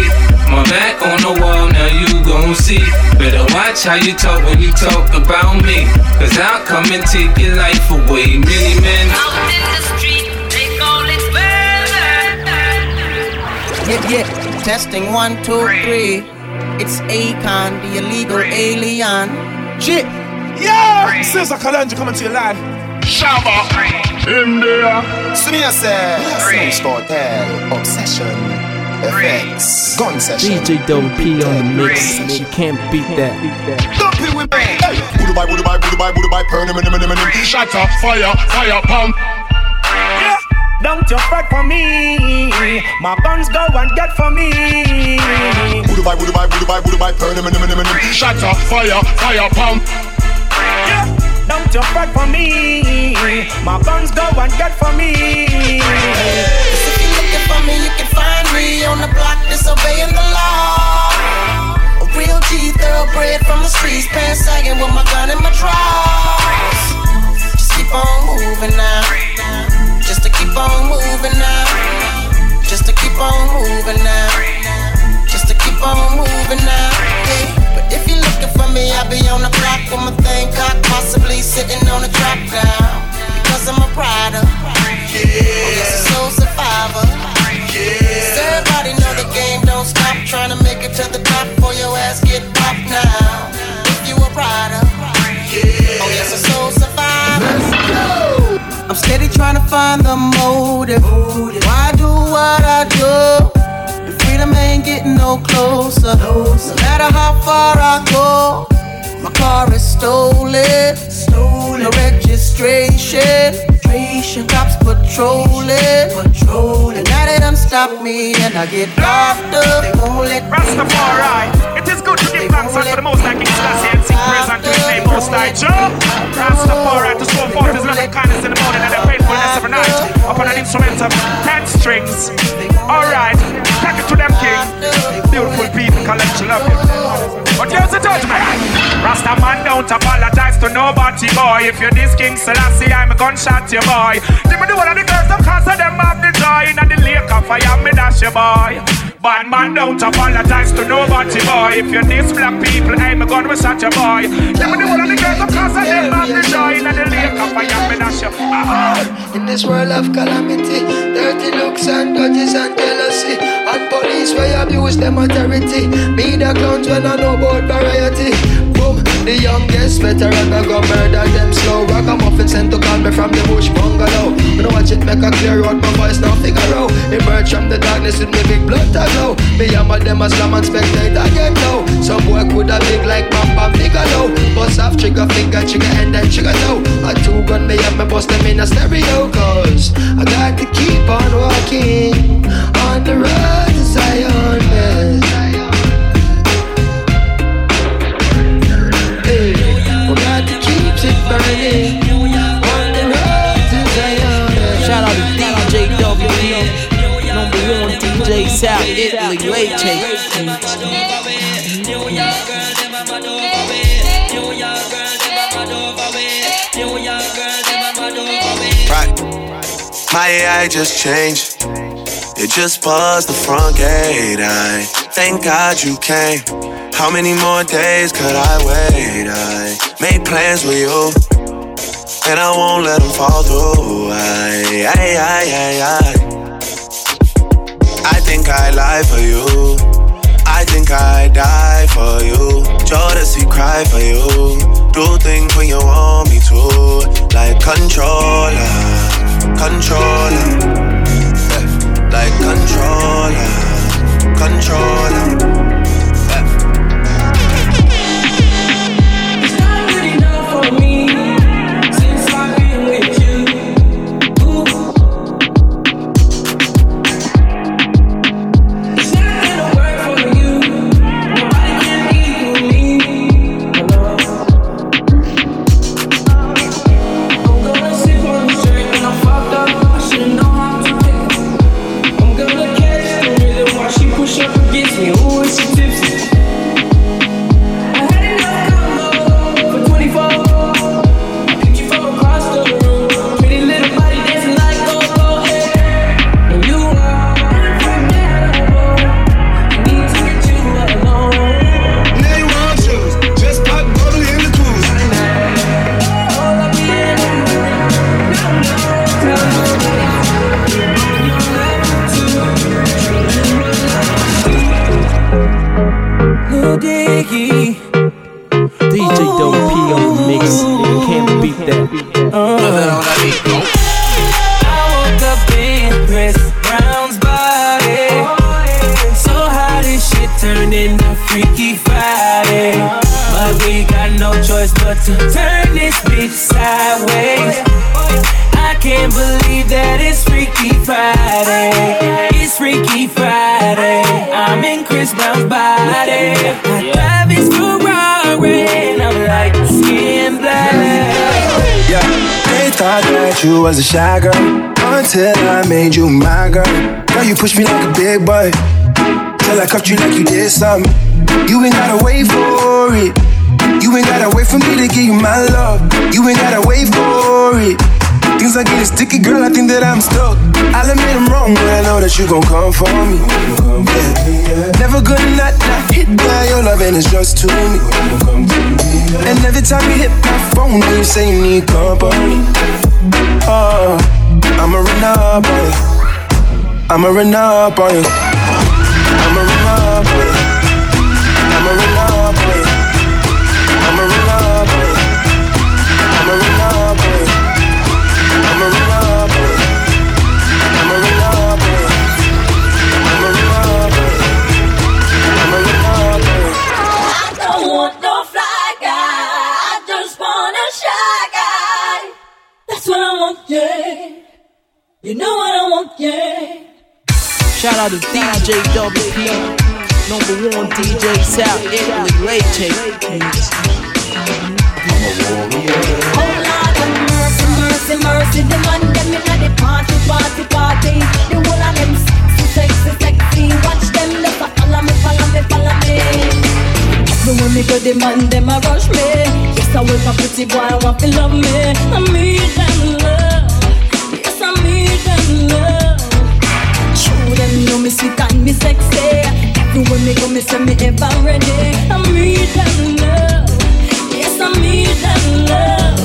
S29: My back on the wall, now you gon' see. Better watch how you talk when you talk about me. Cause I'll come and take your life away. Many men. Out in the street, they call it weather.
S16: Yeah, yeah. Testing one, two, three. It's Akon, the illegal alien.
S44: Shit. Yeah! Caesar Kalanja coming to your line.
S37: Shabba. In there.
S45: See me, I say. Snakes Cartel, Obsession, FX, Gun Session.
S46: DJ Double P on the mix. You can't beat that.
S37: Dump it with me. Budu bye, budu bye, budu bye, budu bye, burn him, him, him, him. Shatter, fire, fire, pump.
S47: Don't you fret for me. My guns go and get for me.
S37: Budu bye, budu bye, budu bye, budu bye, burn him, him, him, him. Shatter, fire, fire, pump
S47: out your bread for me. My guns go and get for me.
S16: Cause if you're looking for me, you can find me on the block disobeying the law. A real G thoroughbred from the streets, pants sagging with my gun in my drawers. Just keep on moving now. Just to keep on moving now. Just to keep on moving now. Just to keep on moving now. hey. If you're looking for me, I'll be on the block with my thing cocked, possibly sitting on a drop down. Because I'm a rider, yeah. I'm a soul survivor. Yeah. Everybody know the game don't stop. Trying to make it to the top for your ass get popped now. If you a rider, yeah. oh yes, a soul survivor. Let's go. I'm steady trying to find the motive. motive. Why do what I do? The getting no closer. No matter how far I go, my car is stolen. No registration. Cops patrolling. Patrolling. Now they done stop me and I get locked up. They won't let
S29: Rastafari. It is good to give thanks unto the most like King Selassie and sing praise unto his name most like Joe. Rastafari to show forth his loving kindness in the morning and the faithfulness of the night upon an instrument of ten strings. Alright, take it to them, King. Beautiful people, collection love you. But here's the judgment. Rasta man don't apologize to nobody, boy. If you're this King Selassie, I'm a gunshot you, boy. Give me the one of the girls, them cause of them have the joy. In the lake of fire, me dash you, boy. Bad man don't apologize to nobody, boy. If you're this black people, I'm a gun, we shot you, boy. Give me the one of the girls, them cause of them have the joy. In the lake of fire, me dash you. Uh-huh.
S6: In this world of calamity, dirty looks and grudges and jealousy, and police where abuse them authority. Me the clowns when I know about variety. Boom, the youngest veteran I go murder them slow. Ragamuffin sent to call me from the bush bungalow. Me no watch it make a clear out my voice now figure out. Emerge from the darkness with me big blood to glow. Me my them a slam and spectate again now. Some boy could have big like Bam Bam Bigelow. Bust off trigger finger, trigger and then trigger toe. A two gun me and me bust them in a stereo. Cause I got to keep on walking on the road to Zion.
S48: South Italy, Lecce.
S49: Right. My AI just changed. It just buzzed the front gate. I thank God you came. How many more days could I wait? I made plans with you, and I won't let them fall through. I, I, I, I, I. I think I lie for you. I think I die for you. Jodeci cry for you. Do things when you want me to. Like controller, controller. Like controller, controller.
S50: You
S51: was a shy girl until I made you my girl. Now you push me like a big boy till I cuffed you like you did something. You ain't gotta wait for it. You ain't gotta wait for me to give you my love. You ain't gotta wait for it. Things are getting sticky, girl. I think that I'm stuck. I'll admit I'm wrong, but I know that you gon' come for me. Yeah. Never gonna not, not hit by your love, and it's just to me. And every time you hit my phone, you say you need company. Oh, I'ma run up on you. I'ma run up on you. I'ma run up on you. I'ma run up yeah. You know what I want, yeah.
S49: Shout out to DJ WP, number one DJ South Italy,
S21: Lecce. Mercy, mercy, mercy, the man them inna the party, party, party. The whole of them sexy, sexy, Watch them, let follow me, follow me, follow me. The when me go the man, them a rush me Yes, I wait for pretty boy, I want to love me I need them love Yes, I need them love.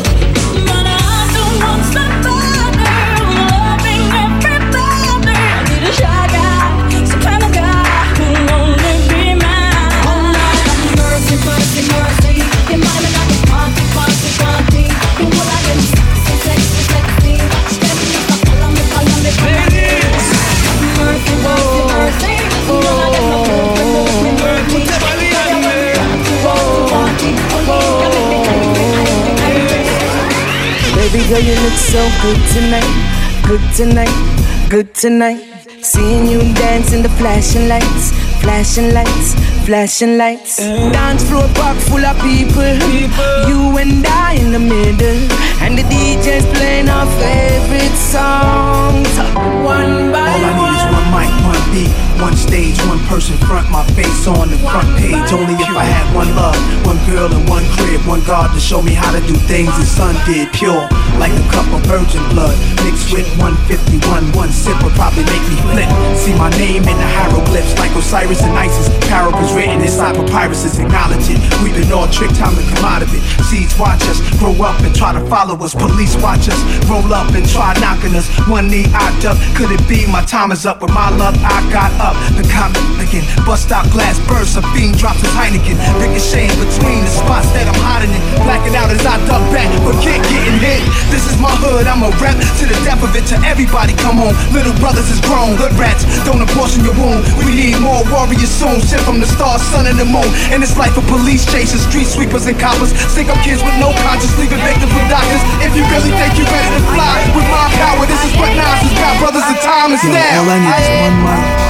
S16: Girl, you look so good tonight, good tonight, good tonight. Seeing you dance in the flashing lights, flashing lights, flashing lights. Mm. Dance floor park full of people, people, you and I in the middle, and the DJ's playing our favorite songs. One by
S13: All I need is one mic, one beat, one stage, one person front, my face on the front page. Only if I had one love, one girl and one crib, one God to show me how to do things the sun did. Pure, like a cup of virgin blood, mixed with 151. One sip would probably make me flip. See my name in the hieroglyphs, like Osiris and Isis. Parables written inside papyruses, acknowledge it. We've been all tricked, time to come out of it. Seeds watch us, grow up and try to follow us. Police watch us, roll up and try knocking us. One knee I duck, could it be my time is up? With my love, I got up. The comment again, bust out glass bursts, a fiend drops his Heineken. Ricochet between the spots that I'm hiding in. Blacking out as I duck back, forget getting hit. This is my hood, I'm a rep to the depth of it. To everybody, come on. Little brothers is grown, hood rats, don't abortion your womb. We need more warriors soon. Sent from the stars, sun, and the moon. And it's life of police chasers, street sweepers, and coppers. Stick up kids with no conscience, leaving victims with doctors. If you really think you ready to fly with my power, this is what Nas has got, brothers. The time is now. all I need is one mic.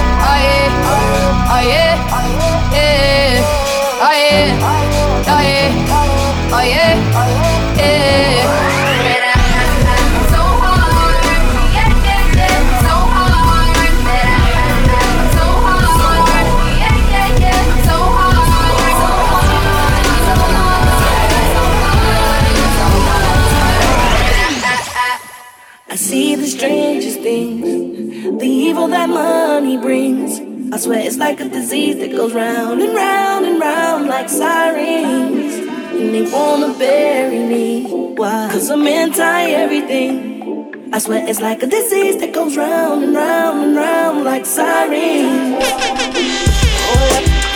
S16: I see the things, the evil that money brings. I swear it's like a disease that goes round and round and round like sirens. And they wanna bury me. Why? Cause I'm anti everything. I swear it's like a disease that goes round and round and round like sirens.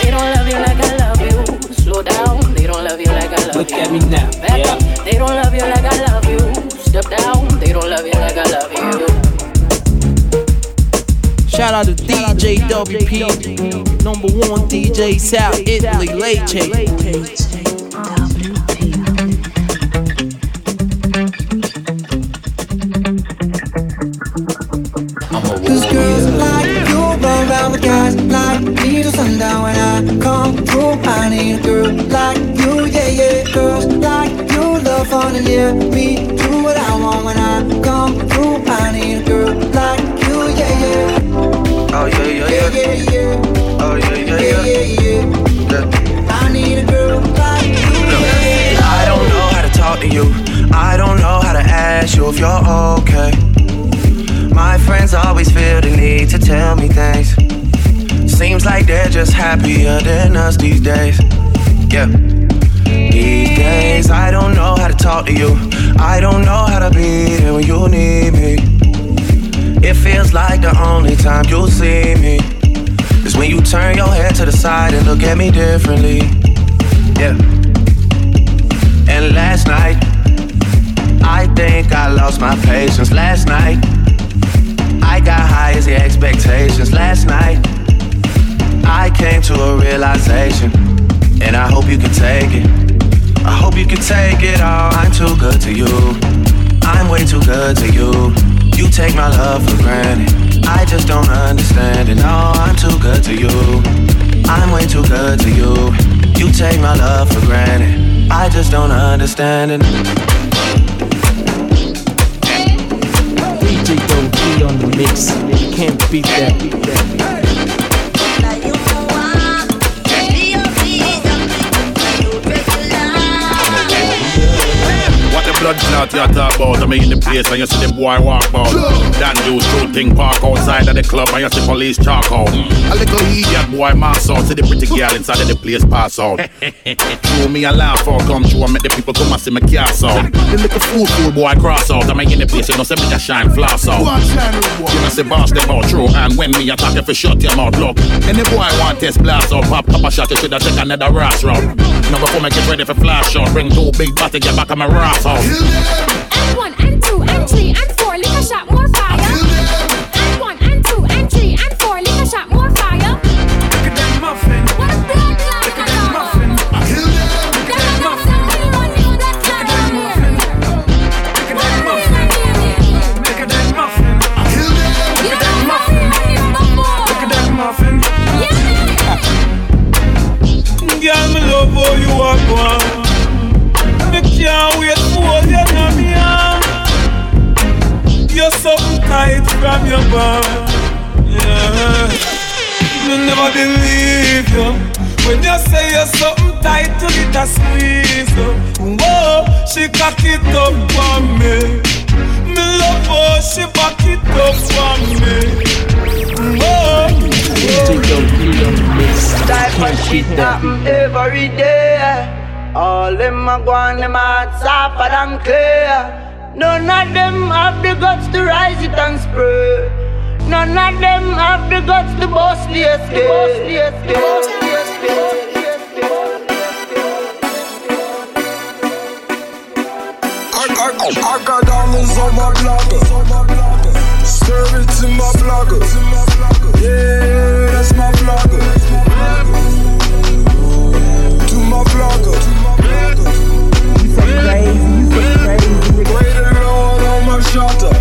S21: They don't love you like I love you. Slow down. They don't love you like I love
S49: Look
S21: you.
S49: at me now.
S21: Back
S49: Yeah.
S21: up. They don't love you like I love you. Step down. They don't love you like I love you.
S49: Shout out to DJ WP, number one DJ South Italy, Lecce.
S16: Cause girls like you run around when I come through. I need a girl like you, yeah, yeah. Girls like you love yeah, me
S5: Oh, if you're okay. My friends always feel the need to tell me things. Seems like they're just happier than us these days. Yeah. These days, I don't know how to talk to you. I don't know how to be there when you need me. It feels like the only time you'll see me when you turn your head to the side and look at me differently. Yeah. And last night, I think I lost my patience. Last night, I got high as the expectations. Last night, I came to a realization, and I hope you can take it. I hope you can take it all. I'm too good to you. I'm way too good to you. You take my love for granted. I just don't understand it. No, oh, I'm too good to you. I'm way too good to you. You take my love for granted. I just don't understand it.
S29: DJ Don't on the mix. You can't beat that. Beat that.
S52: blood clot you talk about? I'm in the place and you see the boy walk about. Dan do two thing park outside of the club and you see police chalk out. A little idiot boy mass out, see the pretty girl inside of the place pass out. Show me a laugh or come through and make the people come and see me cast out. The little fool fool boy cross out. I'm in the place, you know, see me just shine floss out. You know, say boss them out true and when me attack if you shut your mouth look. Any boy want test blast out, pop up a shot, you shoulda take another ras round. Now before me get ready for flash out, bring two big batty, get back on my ras out.
S34: And one and two and three and four, lick a shot more fire.
S24: From your bond. Yeah. Me never believe you when you say you're something tight to it a squeeze. you. Whoa, she cock it up for me. Me love how she back it up for me. Whoa.
S29: DJ Don't Be on the mix. You
S6: Type of
S29: can't
S6: shit
S29: beat that.
S6: happen every day. All them a go on, them hearts softer than clear. None of them have the guts to rise it and spray. None of them have the guts to bust the escape.
S13: I got diamonds on my blogger. Serve it to my blogger. Yeah, that's my blogger. To my blogger. He's so crazy shoulder.